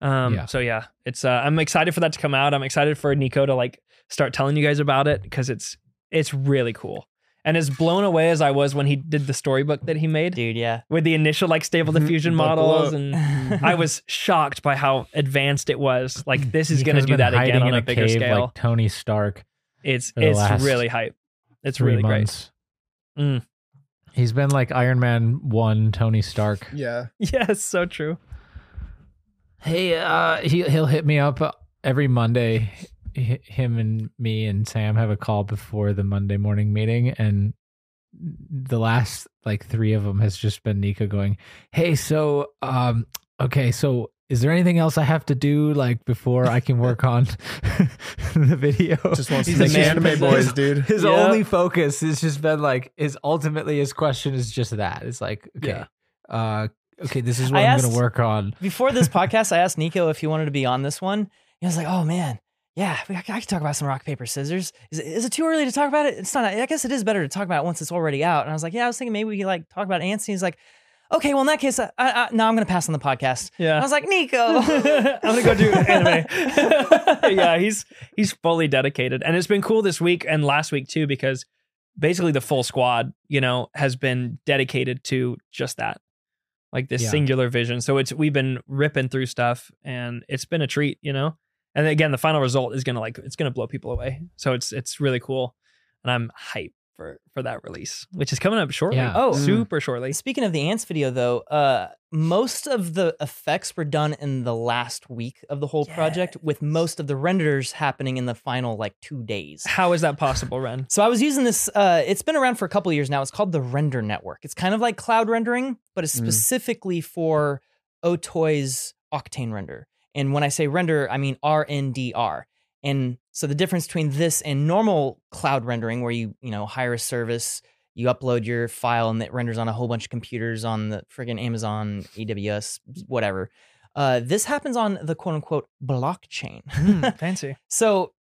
Um, Yeah. So yeah, it's uh, I'm excited for that to come out. I'm excited for Nico to like start telling you guys about it because it's it's really cool. And as blown away as I was when he did the storybook that he made Dude, yeah. with the initial like stable diffusion Buckle models and I was shocked by how advanced it was. Like this is going to do that again on a, a bigger cave scale. like Tony Stark. it's for the it's last really hype. It's really months. Mm. He's been like Iron Man one Tony Stark. Yeah. great. Yes, so true. Hey, uh, he he'll hit me up uh, every Monday. Him and me and Sam have a call before the Monday morning meeting, and the last like three of them has just been Nico going, "Hey, so um, okay, so is there anything else I have to do like before I can work on the video?" Just wants He's to make anime boys, dude. his Yeah. only focus has just been like his ultimately his question is just that. It's like, okay, uh, okay, this is what I I'm gonna work on. Before this podcast, I asked Nico if he wanted to be on this one. He was like, "Oh man, yeah, we, I can talk about some rock paper scissors. Is it, is it too early to talk about it? It's not. I guess it is better to talk about it once it's already out." And I was like, "Yeah, I was thinking maybe we could like talk about ants." And he's like, "Okay, well in that case, I, I, I, no, I'm gonna pass on the podcast." Yeah. I was like, "Nico." I'm gonna go do anime. yeah, he's he's fully dedicated, and it's been cool this week and last week too because basically the full squad, you know, has been dedicated to just that, like this Yeah. singular vision. So it's we've been ripping through stuff, and it's been a treat, you know. And again, the final result is gonna like it's gonna blow people away. So it's it's really cool, and I'm hyped for for that release, which is coming up shortly. Yeah. Oh. super shortly. Speaking of the ants video, though, uh, most of the effects were done in the last week of the whole project, with most of the renders happening in the final like two days. How is that possible, Ren? So I was using this. Uh, it's been around for a couple of years now. It's called the Render Network. It's kind of like cloud rendering, but it's Mm. specifically for Otoy's Octane render. And when I say render, I mean RNDR. And so the difference between this and normal cloud rendering, where you you know hire a service, you upload your file and it renders on a whole bunch of computers on the friggin' Amazon, AWS, whatever. Uh, this happens on the quote unquote blockchain. Hmm, fancy. So,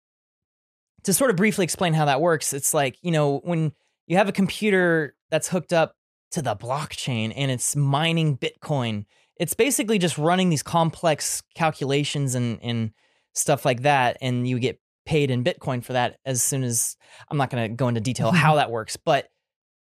to sort of briefly explain how that works, it's like, you know, when you have a computer that's hooked up to the blockchain and it's mining Bitcoin, it's basically just running these complex calculations and, and stuff like that. And you get paid in Bitcoin for that as soon as I'm not going to go into detail how that works. But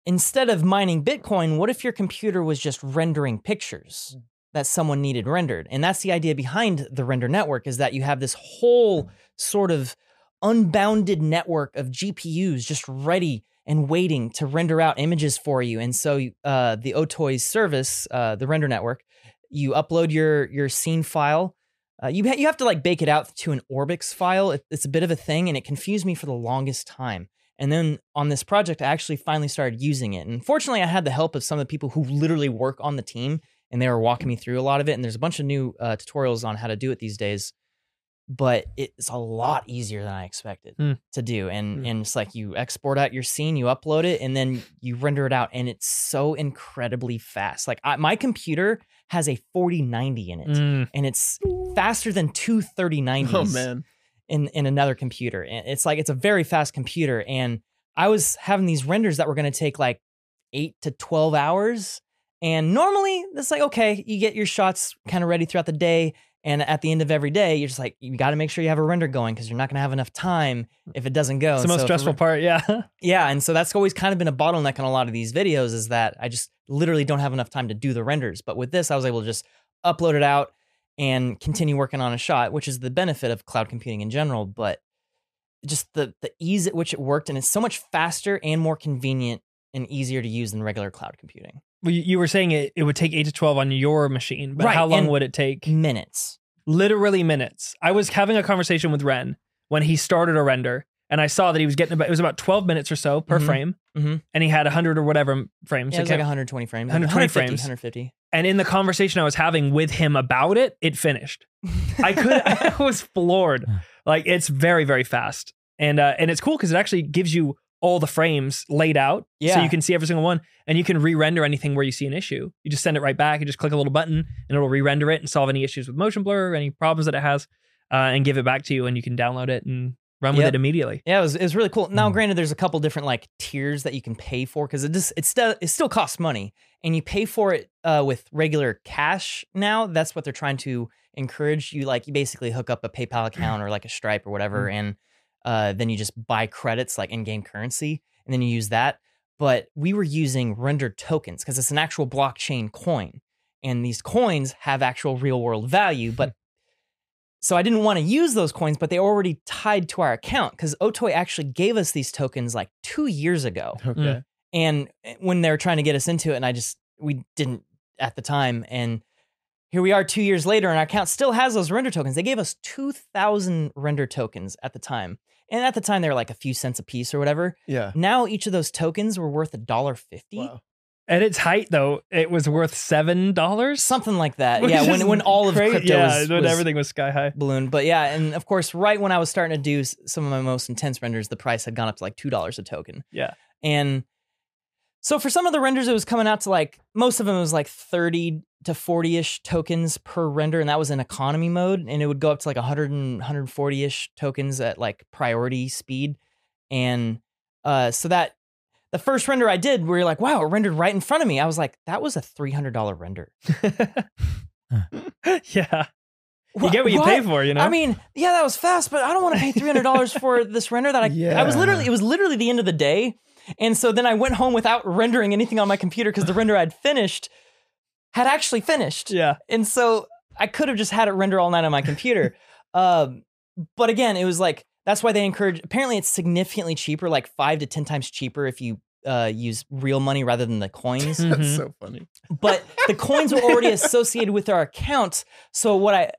instead of mining Bitcoin, what if your computer was just rendering pictures? that someone needed rendered. And that's the idea behind the render network is that you have this whole sort of unbounded network of GPUs just ready and waiting to render out images for you. And so uh, the Otoys service, uh, the render network, you upload your your scene file. Uh, you ha- you have to like bake it out to an ORBX file. It- it's a bit of a thing, and it confused me for the longest time. And then on this project, I actually finally started using it. And fortunately, I had the help of some of the people who literally work on the team and they were walking me through a lot of it. And there's a bunch of new uh, tutorials on how to do it these days. But it's a lot easier than I expected Hmm. to do. And Hmm. and it's like you export out your scene, you upload it, and then you render it out, and it's so incredibly fast. Like I, my computer has a 4090 in it, Mm. and it's faster than two 3090s Oh man. in in another computer. And it's like it's a very fast computer. And I was having these renders that were going to take like eight to twelve hours. And normally it's like okay, you get your shots kind of ready throughout the day. And at the end of every day, you're just like, you got to make sure you have a render going because you're not going to have enough time mm. if it doesn't go. It's the most so stressful part. Yeah. yeah, and so that's always kind of been a bottleneck on a lot of these videos is that I just literally don't have enough time to do the renders. But with this, I was able to just upload it out and continue working on a shot, which is the benefit of cloud computing in general. But just the the ease at which it worked, and it's so much faster and more convenient and easier to use than regular cloud computing. You- were saying it, it would take eight to 12 on your machine, but Right, how long would it take? Minutes. Literally minutes. I was having a conversation with Ren when he started a render, and I saw that he was getting about, it was about 12 minutes or so per Mhm. frame, Mhm. and he had 100 or whatever frames. Yeah, it was like 120 frames. 120 150, frames. 150. and in the conversation I was having with him about it, it finished. I could, I was floored. Like it's very, very fast, and uh, and it's cool because it actually gives you all the frames laid out, so you can see every single one, and you can re-render anything where you see an issue. You just send it right back. You just click a little button, and it'll re-render it and solve any issues with motion blur, or any problems that it has, uh, and give it back to you, and you can download it and run with it immediately. Yeah, it was, it was really cool. Now, Mm. granted, there's a couple different like tiers that you can pay for because it just it still it still costs money, and you pay for it uh, with regular cash. Now, that's what they're trying to encourage you. Like, you basically hook up a PayPal account or like a Stripe or whatever, and uh, then you just buy credits like in-game currency, and then you use that. But we were using rendered tokens because it's an actual blockchain coin, and these coins have actual real-world value, but so I didn't want to use those coins, but they already tied to our account because Otoy actually gave us these tokens like two years ago. Okay. And eh, when they were trying to get us into it, and I just, we didn't at the time. And here we are two years later, and our account still has those render tokens. They gave us 2,000 render tokens at the time. And at the time, they were like a few cents a piece or whatever. Yeah. Now each of those tokens were worth a dollar fifty, Wow. At its height, though, it was worth seven dollars. something like that. Yeah, when, when all of crypto yeah, was, when was everything was sky high. balloon. But yeah, and of course, right when I was starting to do some of my most intense renders, the price had gone up to like two dollars a token. Yeah. And so for some of the renders, it was coming out to like most of them was like thirty to forty ish tokens per render, and that was in economy mode, and it would go up to like 100 and 140 ish tokens at like priority speed, and uh, so that. The first render I did, where you're like, wow, it rendered right in front of me. I was like, that was a $300 render. yeah, you get what you pay for, you know. I mean, yeah, that was fast, but I don't want to pay three hundred dollars for this render that I. I was literally, it was literally the end of the day, and so then I went home without rendering anything on my computer because the render I'd finished had actually finished, yeah, and so I could have just had it render all night on my computer. um, but again, it was like that's why they encourage. Apparently, it's significantly cheaper, like five to ten times cheaper if you uh, use real money rather than the coins. That's so funny. but the coins were already associated with our account. So what I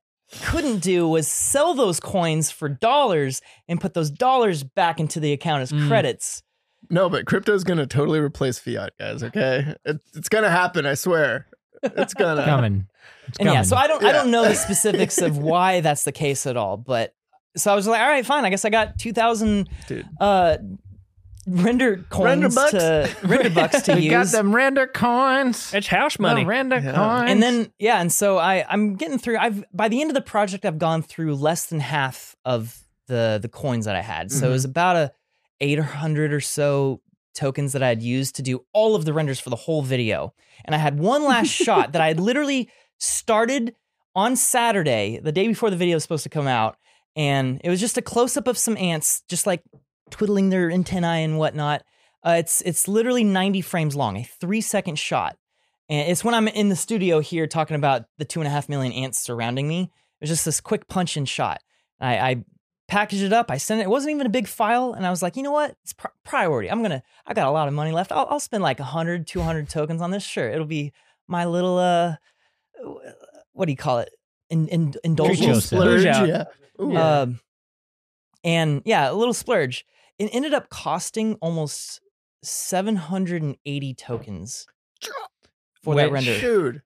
couldn't do was sell those coins for dollars and put those dollars back into the account as Mm. credits. No, but crypto's gonna totally replace fiat, guys. Okay, it, it's gonna happen. I swear, it's gonna. coming. It's And yeah, so I don't I don't know the specifics of why that's the case at all, but so I was like, all right, fine. I guess I got two thousand Dude. uh render coins Render bucks? to render bucks to we got them render coins. it's house money. The render Yeah. coins. and then yeah and so i i'm getting through i've by the end of the project i've gone through less than half of the the coins that i had so it was about a 800 or so tokens that i had used to do all of the renders for the whole video and i had one last shot that i had literally started on saturday the day before the video was supposed to come out and it was just a close-up of some ants just like twiddling their antennae and whatnot uh, it's it's literally 90 frames long a three second shot and it's when I'm in the studio here talking about the two and a half million ants surrounding me. It was just this quick punch in shot. I, I packaged it up. I sent it. It wasn't even a big file. And I was like, you know what? It's pri- priority. I'm going to, I got a lot of money left. I'll, I'll spend like 100, 200 tokens on this. Sure. It'll be my little, uh, what do you call it? In, in, indulgence. Splurge. Yeah. Yeah. Ooh. Um, and yeah, a little splurge. It ended up costing almost 780 tokens for that render. Dude,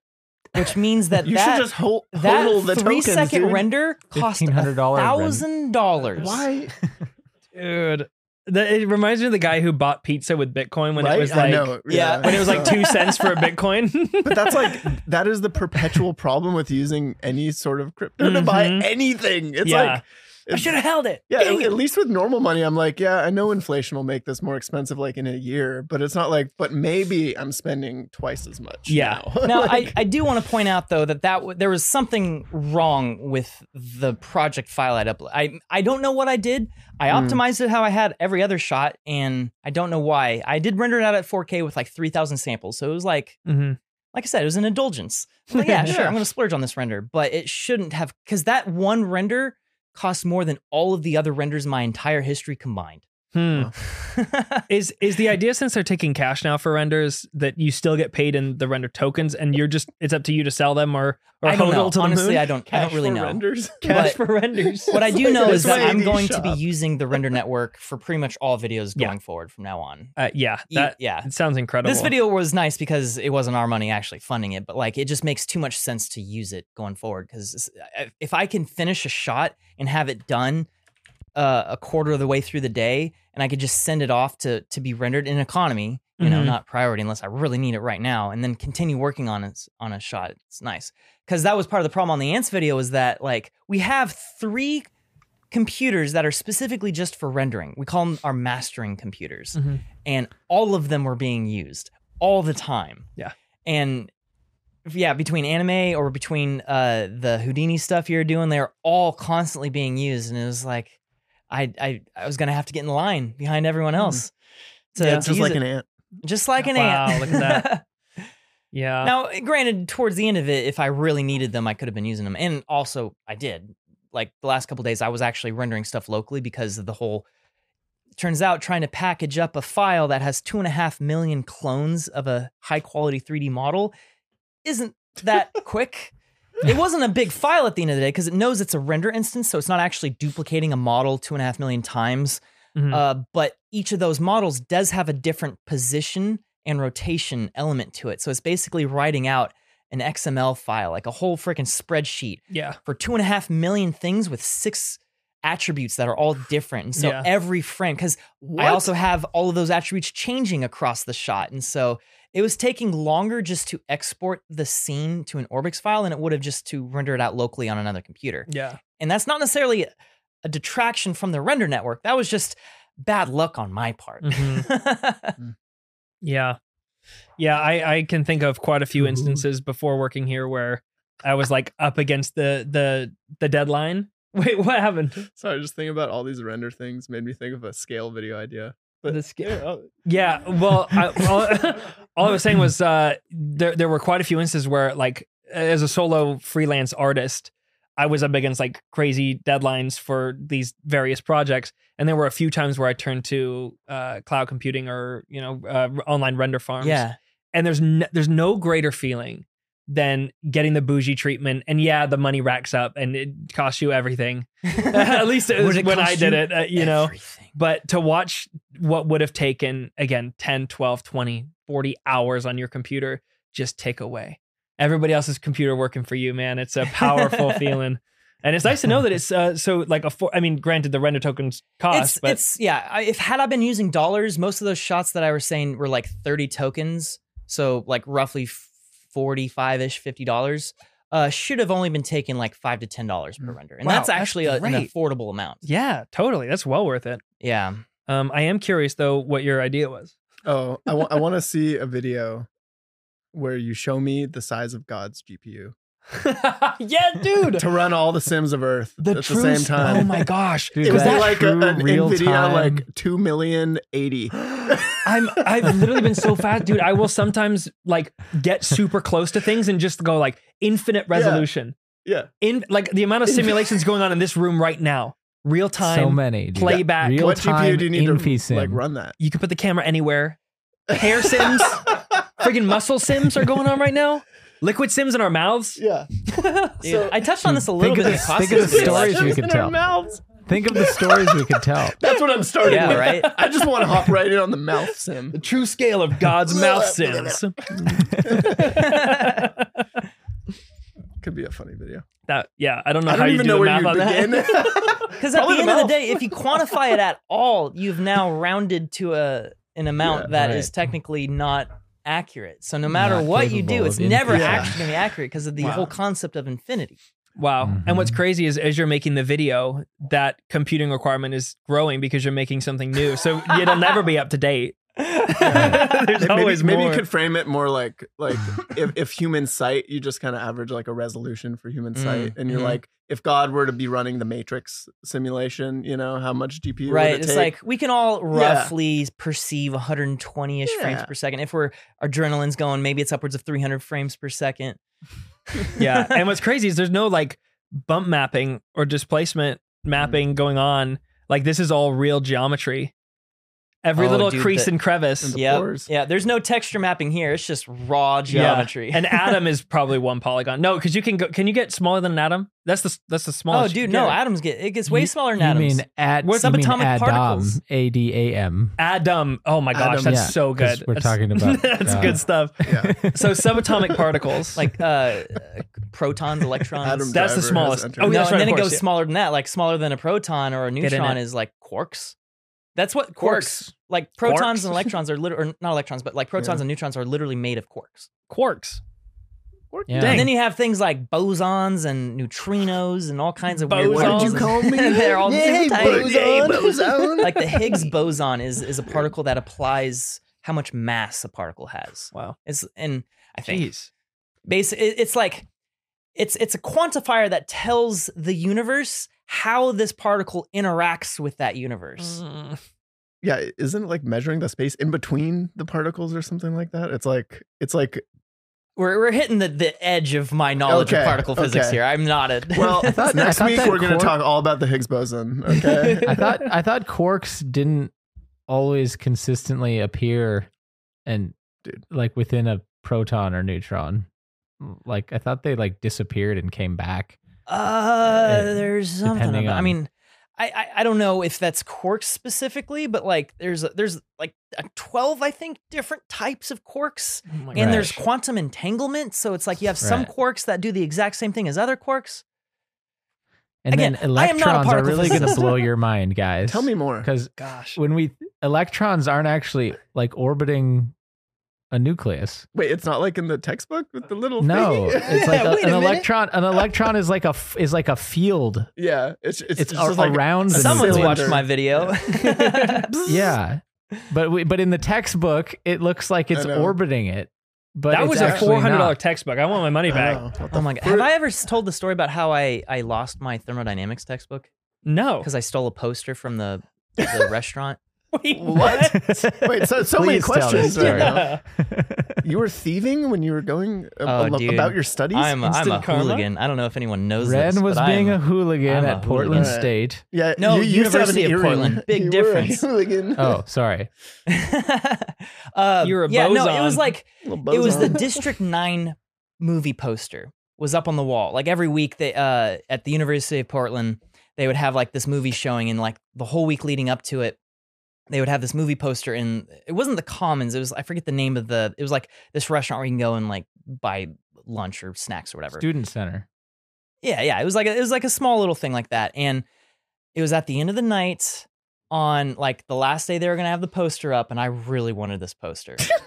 which means that You that should just hold, that hodl the three tokens, second dude. render cost $1,500 thousand. Why? dude. The, it reminds me of the guy who bought pizza with Bitcoin when right? it was like know. yeah, when it was like two cents for a Bitcoin. But that's like that is the perpetual problem with using any sort of crypto to buy Mhm. anything. It's Yeah. like I should have held it. Yeah, at, least with normal money, I'm like, yeah, I know inflation will make this more expensive like in a year, but it's not like, but maybe I'm spending twice as much. Yeah. now. now Like, I, I do want to point out though that that w- there was something wrong with the project file I'd upload. I I don't know what I did. I Hmm. optimized it how I had every other shot, and I don't know why. I did render it out at 4K with like 3,000 samples, so it was like Mhm. like I said, it was an indulgence. Like, yeah, sure, I'm gonna splurge on this render, but it shouldn't have because that one render cost more than all of the other renders in my entire history combined. Hmm. Is is the idea since they're taking cash now for renders that you still get paid in the render tokens and you're just it's up to you to sell them or or I don't hodl know. to the Honestly, moon? I don't. I don't really for know. renders. cash but- for renders. What I do like know is that I'm 280 going to be using the render network for pretty much all videos Yeah. going forward from now on. Uh, yeah, Yeah, that yeah. it sounds incredible. This video was nice because it wasn't our money actually funding it, but like it just makes too much sense to use it going forward. Because if I can finish a shot and have it done uh, a quarter of the way through the day, and I could just send it off to to be rendered in economy, you know, Mhm. not priority unless I really need it right now, and then continue working on it on a shot. It's nice because that was part of the problem on the ants video is that like we have three computers that are specifically just for rendering. We call them our mastering computers Mhm. and all of them were being used all the time. Yeah. And yeah, between anime or between uh the Houdini stuff you're doing, they're all constantly being used. And it was like I I, I was gonna have to get in line behind everyone hmm. else. To, Yeah. to just like it. an ant. just like an Wow, ant. look at that. yeah. now, eh, granted, towards the end of it, if I really needed them, I could have been using them. And also I did. Like the last couple days, I was actually rendering stuff locally because of the whole turns out trying to package up a file that has two and a half million clones of a high quality 3D model isn't that quick. It wasn't a big file at the end of the day because it knows it's a render instance, so it's not actually duplicating a model two and a half million times. Mhm. Uh, but each of those models does have a different position and rotation element to it. So it's basically writing out an XML file, like a whole freaking spreadsheet yeah. for two and a half million things with six attributes that are all different. And so Yeah. every frame, because I also have all of those attributes changing across the shot. And so it was taking longer just to export the scene to an ORBX file than it would have just to render it out locally on another computer. Yeah. And that's not necessarily a detraction from the render network. That was just bad luck on my part. Mhm. Yeah. Yeah, I, I can think of quite a few instances before working here where I was like up against the the the deadline. Wait, what happened? Sorry, just thinking about all these render things made me think of a scale video idea. But The yeah, I'll- Yeah, well, I, all, all I was saying was uh, there there were quite a few instances where, like, as a solo freelance artist, I was up against like crazy deadlines for these various projects, and there were a few times where I turned to uh, cloud computing or you know uh, online render farms. yeah. and there's no, there's no greater feeling than getting the bougie treatment. And yeah, the money racks up and it costs you everything. At least it was it when I did it, uh, you know. Everything. But to watch what would have taken, again, 10, 12, 20, 40 hours on your computer just take away. Everybody else's computer working for you, man. It's a powerful feeling. And it's nice to know that it's uh, so like a four, I mean, granted, the render tokens cost, it's, but it's yeah. I- If had I been using dollars, most of those shots that I was saying were like thirty tokens, so like roughly forty five ish, fifty dollars. Uh, should have only been taking like five to ten dollars per render, and Mm. Wow, that's that's actually a, an affordable amount. yeah, totally. That's well worth it. Yeah, Um, I am curious though what your idea was. oh, I want I want to see a video where you show me the size of God's GPU yeah, dude. to run all the Sims of Earth The at the same time. Oh my gosh. Dude, it was that like a, an real Nvidia time- like two million eighty. I'm I've literally been so fast, dude. I will sometimes like get super close to things and just go like infinite resolution. yeah. In like the amount of simulations going on in this room right now, real time. so many. dude. playback. Real what time GPU do you need to NPSim. like run that? You can put the camera anywhere. Hair sims, freaking muscle sims are going on right now. Liquid sims in our mouths. Yeah. Dude, I touched on this a little Think bit. of in the- Costa's think of the stories we could tell. mouths. Think of the stories we could tell. That's what I'm starting Yeah, with. right? I just want to hop right in on the mouth sim. The true scale of God's mouth sims. could be a funny video. That yeah, I don't know I how don't you even do know the where math you on that. begin. Because at Probably the the end of the mouth. day, if you quantify it at all, you've now rounded to a an amount Yeah, that is right. technically not accurate. So no matter Not what you do, it's of never infinity. actually going to be accurate because of the Wow. whole concept of infinity. Wow. And what's Mhm. crazy is as you're making the video, that computing requirement is growing because you're making something new. So it'll never be up to date. There's maybe, always maybe more. you could frame it more like like if, if human sight, you just kind of average like a resolution for human Mm, sight, and you're mhm. like, if God were to be running the Matrix simulation, you know, how much GPU right. Would it It's take? like we can all Yeah. roughly perceive 120 ish frames per second. If we're adrenaline's going, maybe it's upwards of 300 frames per second. yeah. And what's crazy is there's no like bump mapping or displacement mapping going on. Like this is all real geometry. Every Oh, little dude, crease the- and crevice. And the Yeah, yeah. There's no texture mapping here. It's just raw Yeah. geometry. An atom is probably one polygon. No, because you can go. Can you get smaller than an atom? That's the that's the oh, smallest. you dude, no. get. Atoms get it gets way You- smaller than you atoms. mean at Where's you mean subatomic particles? A D A M. Atom. Oh my gosh, Atom. that's Yeah, so 'cause good. we're That's- talking about, that's uh, good stuff. Yeah. So subatomic particles, like uh, protons, electrons. Adam That's the Driver has smallest. Oh, no, yeah, that's and then of it goes yeah. smaller than that. Like smaller than a proton or a neutron is like quarks. That's what quarks. Like protons Quarks? and electrons are literally, not electrons, but like protons Yeah. and neutrons are literally made of quarks. quarks. Yeah. And then you have things like bosons and neutrinos and all kinds of weird Bosons. ones. What did you call me? They're all Yay, super boson. tiny. Yay, boson. like the Higgs boson is is a particle that applies how much mass a particle has. Wow. It's and I think Jeez. basic it's like it's it's a quantifier that tells the universe how this particle interacts with that universe. Mm. Yeah, isn't it like measuring the space in between the particles or something like that? It's like it's like We're we're hitting the, the edge of my knowledge Okay, of particle physics okay. here. I'm not a well, I thought- next I thought week we're going to talk all about the Higgs boson. Okay. I thought I thought quarks didn't always consistently appear and Dude. like within a proton or neutron. Like I thought they like disappeared and came back. Uh, there's something. depending About, I mean, I, I I don't know if that's quarks specifically, but like there's there's like a twelve I think different types of quarks, Oh my and there's quantum entanglement. So it's like you have some Right. quarks that do the exact same thing as other quarks. And Again, then I am not a electrons are really going to blow your mind, guys. Tell me more. because gosh. when we electrons aren't actually like orbiting a nucleus. Wait, it's not like in the textbook with the little No, thing? it's like a, Wait a an minute. electron. An electron is like a f- is like a field. yeah, it's it's, It's, just a- like around the Someone's watched my video. Yeah, but we, but in the textbook, it looks like it's orbiting it. But that was a four hundred dollar textbook. I want my money back. know. Oh my god! Have I ever told the story about how I I lost my thermodynamics textbook No. because I stole a poster from the the restaurant? Wait, What? Wait, so so many Please tell questions this right now. You were thieving when you were going a- Oh, a- dude. about your studies? I'm a, I'm a karma? hooligan. I don't know if anyone knows Ren this. was but being I'm a hooligan I'm a at Portland hooligan. State. yeah, No, you used to have an University of earring. Portland. Big You difference. Were a hooligan. Oh, sorry. uh, You're a yeah, no, it boson. was like Little it was the boson. District Nine movie poster was up on the wall. Like every week, they uh, at the University of Portland, they would have like this movie showing, and like the whole week leading up to it, they would have this movie poster. And it wasn't the Commons. It was I forget the name of the. It was like this restaurant where you can go and like buy lunch or snacks or whatever. Student center. Yeah, yeah. It was like a, it was like a small little thing like that, and it was at the end of the night on like the last day they were gonna have the poster up, and I really wanted this poster,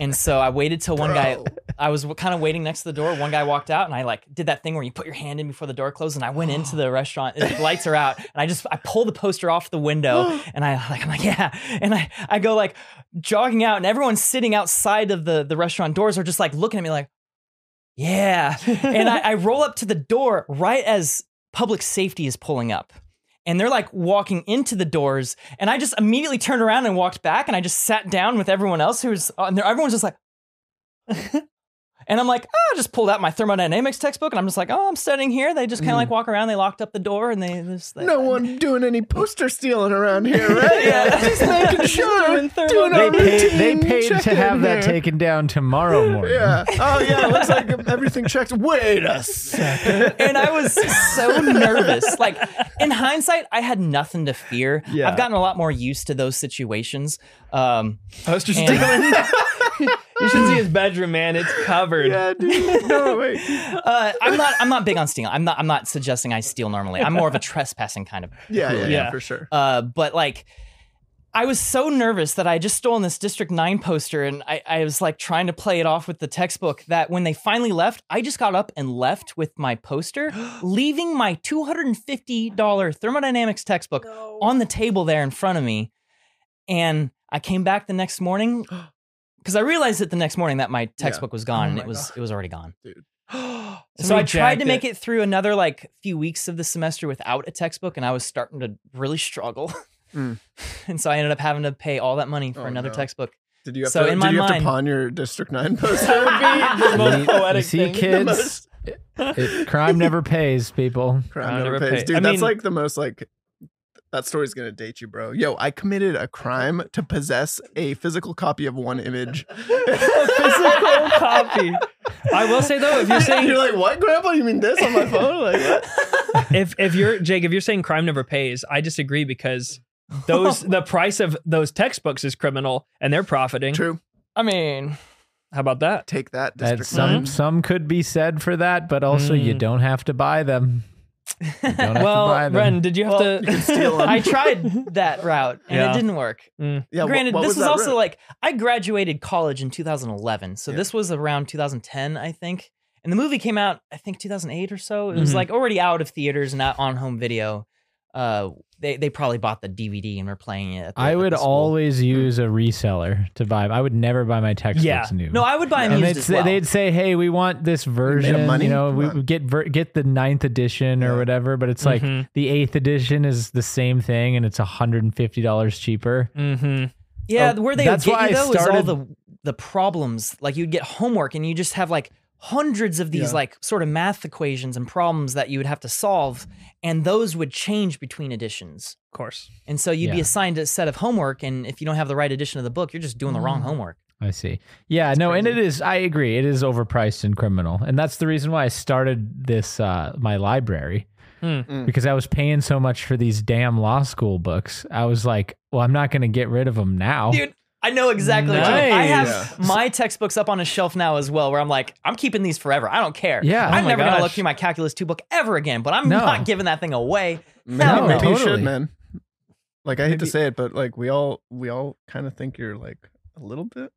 and so I waited till one guy. I was kind of waiting next to the door. One guy walked out, and I like did that thing where you put your hand in before the door closed, and I went into the restaurant. And the lights are out, and I just I pull the poster off the window, and I like I'm like yeah, and I I go like jogging out, and everyone's sitting outside of the the restaurant doors are just like looking at me like yeah, and I, I roll up to the door right as public safety is pulling up. And they're like walking into the doors, and I just immediately turned around and walked back, and I just sat down with everyone else who's uh, on there. Everyone's just like, and I'm like, oh, I just pulled out my thermodynamics textbook, and I'm just like, oh, I'm studying here. They just kind of like walk around, they locked up the door, and they just they, no one doing any poster stealing around here, right? Yeah. just making sure. Doing doing They a paid. They paid to have that here. taken down tomorrow morning. Yeah. Oh yeah. Looks like everything checked. Wait a second. and I was so nervous. Like in hindsight, I had nothing to fear. Yeah. I've gotten a lot more used to those situations. Um, Poster And- stealing. You should see his bedroom, man. It's covered. yeah, dude. No, wait. Uh, I'm not. I'm not big on stealing. I'm not. I'm not suggesting I steal normally. I'm more of a trespassing kind of. Yeah, yeah, yeah, Yeah. for sure. Uh, but like, I was so nervous that I just stolen this District Nine poster, and I, I was like trying to play it off with the textbook. That when they finally left, I just got up and left with my poster, leaving my two hundred and fifty dollar thermodynamics textbook on the table there in front of me. And I came back the next morning because I realized that the next morning that my textbook was gone Oh and my it was God. it was already gone. Dude. So Somebody I tried to jacked make it. it through another like few weeks of the semester without a textbook, and I was starting to really struggle. Mm. and so I ended up having to pay all that money for Oh, another no. textbook. Did you have So to? in did my you have to mind- pawn your District Nine poster? That would be the most You- poetic you see, thing. kids, most- it, crime never pays, people. Crime I'll never never pays. pay. Dude, I that's mean- like the most like that story's gonna date you, bro. Yo, I committed a crime to possess a physical copy of one image. physical copy. I will say though, if you're saying you're like, what, Grandpa? You mean this on my phone? Like, what? if if you're Jake, if you're saying crime never pays, I disagree because those the price of those textbooks is criminal and they're profiting. True. I mean, How about that? Take that, That District some Nine. some could be said for that, but also you Mm. don't have to buy them. You don't have to buy Well, them. Ren, did you have Well, to? steal 'em. I tried that route and Yeah. it didn't work. Mm. Yeah, Granted, what this was is also route? like I graduated college in 2011, so Yeah. this was around 2010, I think. And the movie came out, I think 2008 or so. It was Mhm. like already out of theaters and out on home video. Uh, they they probably bought the DVD and were playing it. At the, I would the always use a reseller to buy. I would never buy my textbooks Yeah. new. No, I would buy them and used they'd as say, well. they'd say, "Hey, we want this version. money? You know, Come we on. get ver- get the ninth edition or Yeah. whatever." But it's like Mhm. the eighth edition is the same thing, and it's hundred and fifty dollars cheaper. Mm-hmm. Yeah, Oh, where they that's would get why you I though is all the the problems. Like you'd get homework and you just have like hundreds of these Yeah. like sort of math equations and problems that you would have to solve, and those would change between editions. Of course. And so you'd be assigned a set of homework, and if you don't have the right edition of the book, you're just doing the Mm. wrong homework. I see. Yeah, no, and it is. I agree. It is overpriced and criminal, and that's the reason why I started this uh, my library Hmm. Mm. because I was paying so much for these damn law school books. I was like, well, I'm not going to get rid of them now. Dude, I know exactly what you mean. I have my textbooks up on a shelf now as well, where I'm like, I'm keeping these forever. I don't care. Yeah. Oh I'm Oh my never gonna look through my calculus two book ever again, but I'm No. not giving that thing away. Maybe, no. maybe you Totally. should, man. Like I hate to say it, but like we all we all kind of think you're like a little bit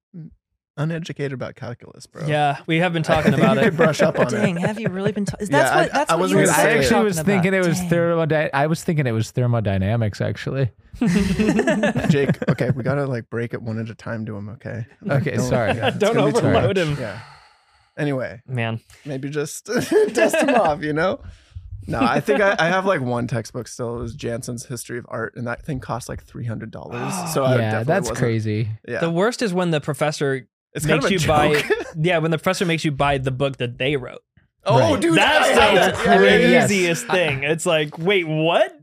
uneducated about calculus, bro. Yeah, we have been talking think about you it. could brush up on Dang, it. have you really been? Ta- is Yeah, that's I- what that's I what wasn't you were gonna I say saying. it. actually was talking thinking about. it was Dang. thermody- I was thinking it was thermodynamics actually. Jake, okay, we gotta like break it one at a time to him, okay? Okay, sorry. yeah, Don't gonna be too overload him. Yeah. Anyway, Man, maybe just dust him off, you know? No, I think I, I have like one textbook still. It was Janson's History of Art, and that thing cost like three hundred dollars. So I yeah, definitely that's wasn't- crazy. Yeah, the worst is when the professor it's kind makes of a you buy. Yeah, when the professor makes you buy the book that they wrote. oh, Right. dude, That's I the have that. Yeah, yeah, yeah. craziest thing. It's like, wait, what?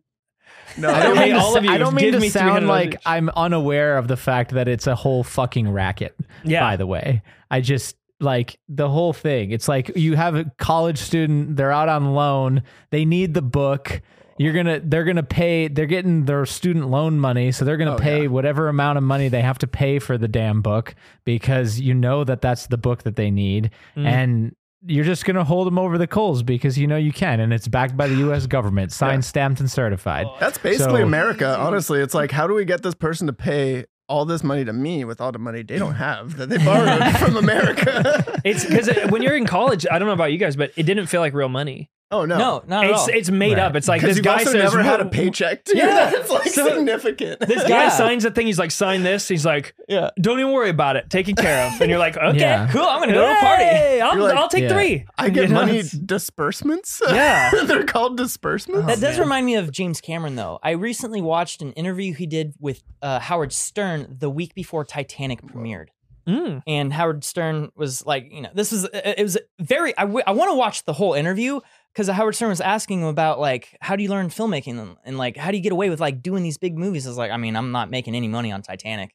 No, I don't mean to, all of s- I you, don't mean to me sound like each. I'm unaware of the fact that it's a whole fucking racket. Yeah. By the way, I just like the whole thing. It's like you have a college student, they're out on loan, they need the book. You're gonna, they're gonna pay. They're getting their student loan money, so they're gonna Oh, pay yeah. whatever amount of money they have to pay for the damn book because you know that that's the book that they need, Mm. and you're just gonna hold them over the coals because you know you can, and it's backed by the U.S. government, signed, stamped, and certified. That's basically So- America. Honestly, it's like, how do we get this person to pay all this money to me with all the money they don't have that they borrowed from America? It's because when you're in college, I don't know about you guys, but it didn't feel like real money. Oh no, No, not at It's all. it's made Right. up. It's like this you've guy also says never had a "Whoa." paycheck. Dude. Yeah. That's like So- significant. This guy Yeah. signs a thing. He's like, sign this. He's like, Yeah. don't even worry about it. Taken care of. And you're like, okay, Yeah. Cool. I'm gonna go to a party. I'll, like, I'll take Yeah. three. I get You know, money disbursements. Yeah. they're called disbursements. That does man. remind me of James Cameron, though. I recently watched an interview he did with uh, Howard Stern the week before Titanic premiered. Mm. And Howard Stern was like, you know, this was, it it was very, I, w- I want to watch the whole interview because Howard Stern was asking him about, like, how do you learn filmmaking and, and, like, how do you get away with, like, doing these big movies? I was like, I mean, I'm not making any money on Titanic.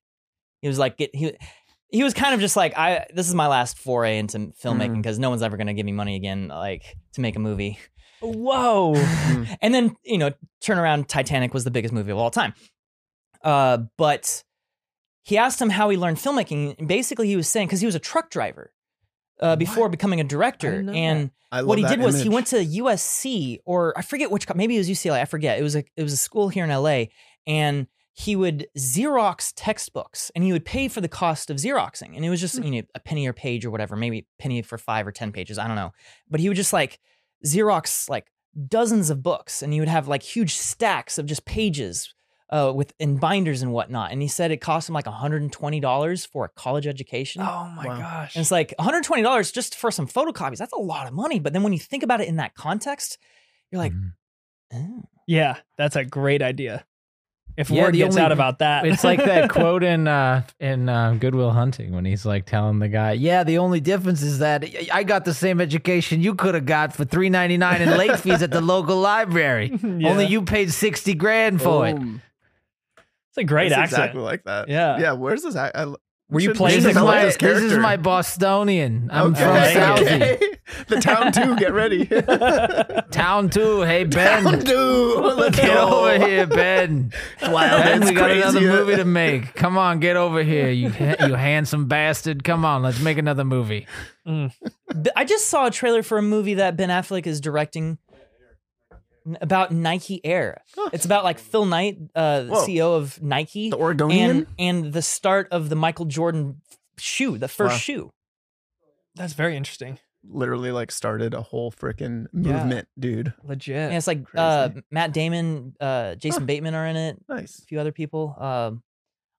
He was like, get, he, he was kind of just like, I, this is my last foray into filmmaking Mm. because no one's ever going to give me money again, like, to make a movie. Whoa. and then you know turn around titanic was the biggest movie of all time uh but he asked him how he learned filmmaking. And basically, he was saying because he was a truck driver uh, before becoming a director, and what he did was he went to USC or I forget which, maybe it was UCLA. I forget. It was a it was a school here in LA, and he would Xerox textbooks, and he would pay for the cost of Xeroxing, and it was just you know a penny or page or whatever, maybe penny for five or ten pages, I don't know, but he would just like Xerox like dozens of books, and he would have like huge stacks of just pages. Uh, with in binders and whatnot, and he said it cost him like $120 for a college education. Oh my Wow. gosh. And it's like $120 just for some photocopies. That's a lot of money. But then when you think about it in that context, you're like, Mhm. oh. Yeah, that's a great idea. If Yeah, word gets only- out about that, It's like that quote in uh, in uh, Good Will Hunting when he's like telling the guy, "Yeah, the only difference is that I got the same education you could have got for three ninety nine in late fees at the local library. Yeah. Only you paid sixty grand for it." Boom. It's a great It's accent. Exactly like that. Yeah. Yeah. Where's this? ac- I, Were you playing This is, my, this this is my Bostonian. I'm okay. from Southie. okay. the town two. Get ready. Town two. Hey Ben, town two. Let's get go. over here, Ben. Wow, Ben, that's we got another movie to make. Come on, get over here, you you handsome bastard. Come on, let's make another movie. Mm. Th- I just saw a trailer for a movie that Ben Affleck is directing n- about Nike Air. It's about like Phil Knight, uh, the CEO of Nike, The Oregonian. and and the start of the Michael Jordan shoe, the first Wow. shoe. That's very interesting. literally like started a whole freaking Yeah. movement, dude. Legit. And it's like uh, Matt Damon, uh, Jason Bateman are in it. Nice. a few other people. Um,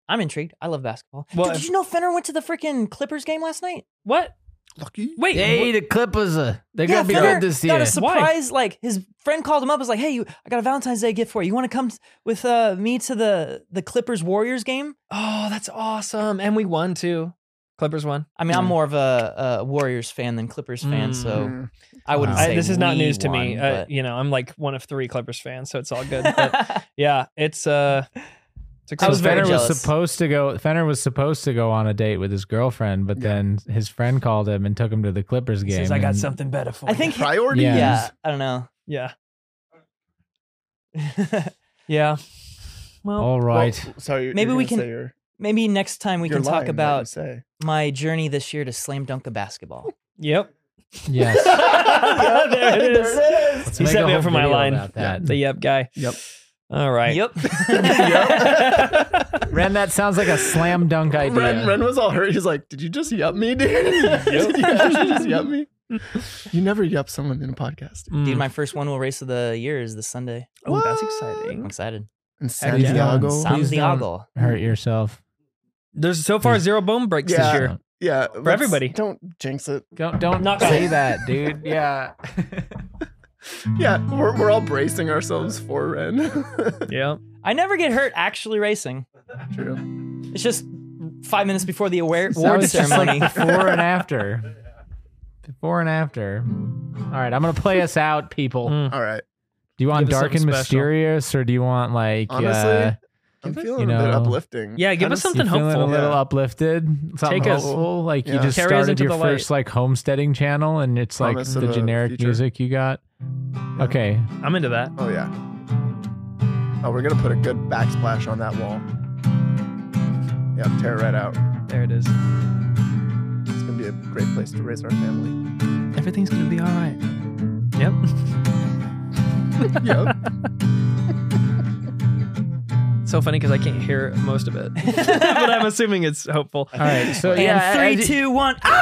I'm intrigued. I love basketball. Well, Dude, did you know Fenner went to the freaking Clippers game last night? what? Lucky. Wait. Hey, wh- the Clippers are they're yeah, gonna be Fenner good this got year. a surprise. Like his friend called him up. Was like, "Hey, you, I got a Valentine's Day gift for you. You want to come with uh, me to the the Clippers Warriors game?" oh, that's awesome. And we won too. Clippers won. I mean, I'm Mm. more of a, a Warriors fan than Clippers fan, so Mm. I wouldn't Wow. say I, this is not we news to me. won, Uh, you know, I'm like one of three Clippers fans, so it's all good. But yeah, it's uh, it's a I was very Fenner story. was supposed to go. Fenner was supposed to go on a date with his girlfriend, but Yeah. then his friend called him and took him to the Clippers He game. says, I got something better for I you." think Priorities. Yeah. yeah, I don't know. Yeah. Yeah. Well, All right. Well, sorry. Maybe we can- Your, Maybe next time we your can talk line that you about say. my journey this year to slam dunk a basketball. yep. yes. there it is. Let's He make set me up for my line. about that. The yep guy. Yep. All right. Yep. Ren, that sounds like a slam dunk idea. Ren, Ren was all hurt. He's like, "Did you just yup me, dude? Did you just yup me? You never yup someone in a podcast. Mm. Dude, my first one will race of the year is this Sunday. oh, that's What? I'm excited. In Heck. Santiago. Please Santiago. Hurt yourself. There's so far zero bone breaks Yeah. this year. Yeah, For everybody. Don't jinx it. Don't don't Not say that, dude. Yeah. Yeah, we're, we're all bracing ourselves for Ren. Yeah. I never get hurt actually racing. True. It's just five minutes before the award, That award was just ceremony. like before and after. Before and after. All right, I'm gonna play us out, people. Mm. All right. Do you want Give dark and special. mysterious, or do you want like Honestly, uh, I'm feeling you a bit know- uplifting. Yeah, give us something you feeling hopeful. a little Yeah. uplifted? Something Take us- hopeful? Like you just Carry us started into your the light. first like homesteading channel, and it's like Promise of the generic future. music you got. Okay, I'm into that. Oh yeah. Oh, we're gonna put a good backsplash on that wall. Yeah, tear it right out. There it is. It's gonna be a great place to raise our family. Everything's gonna be all right. Yep. Yep. so funny because I can't hear most of it, but I'm assuming it's hopeful. all right. So and yeah, three, as- two, one. Ah!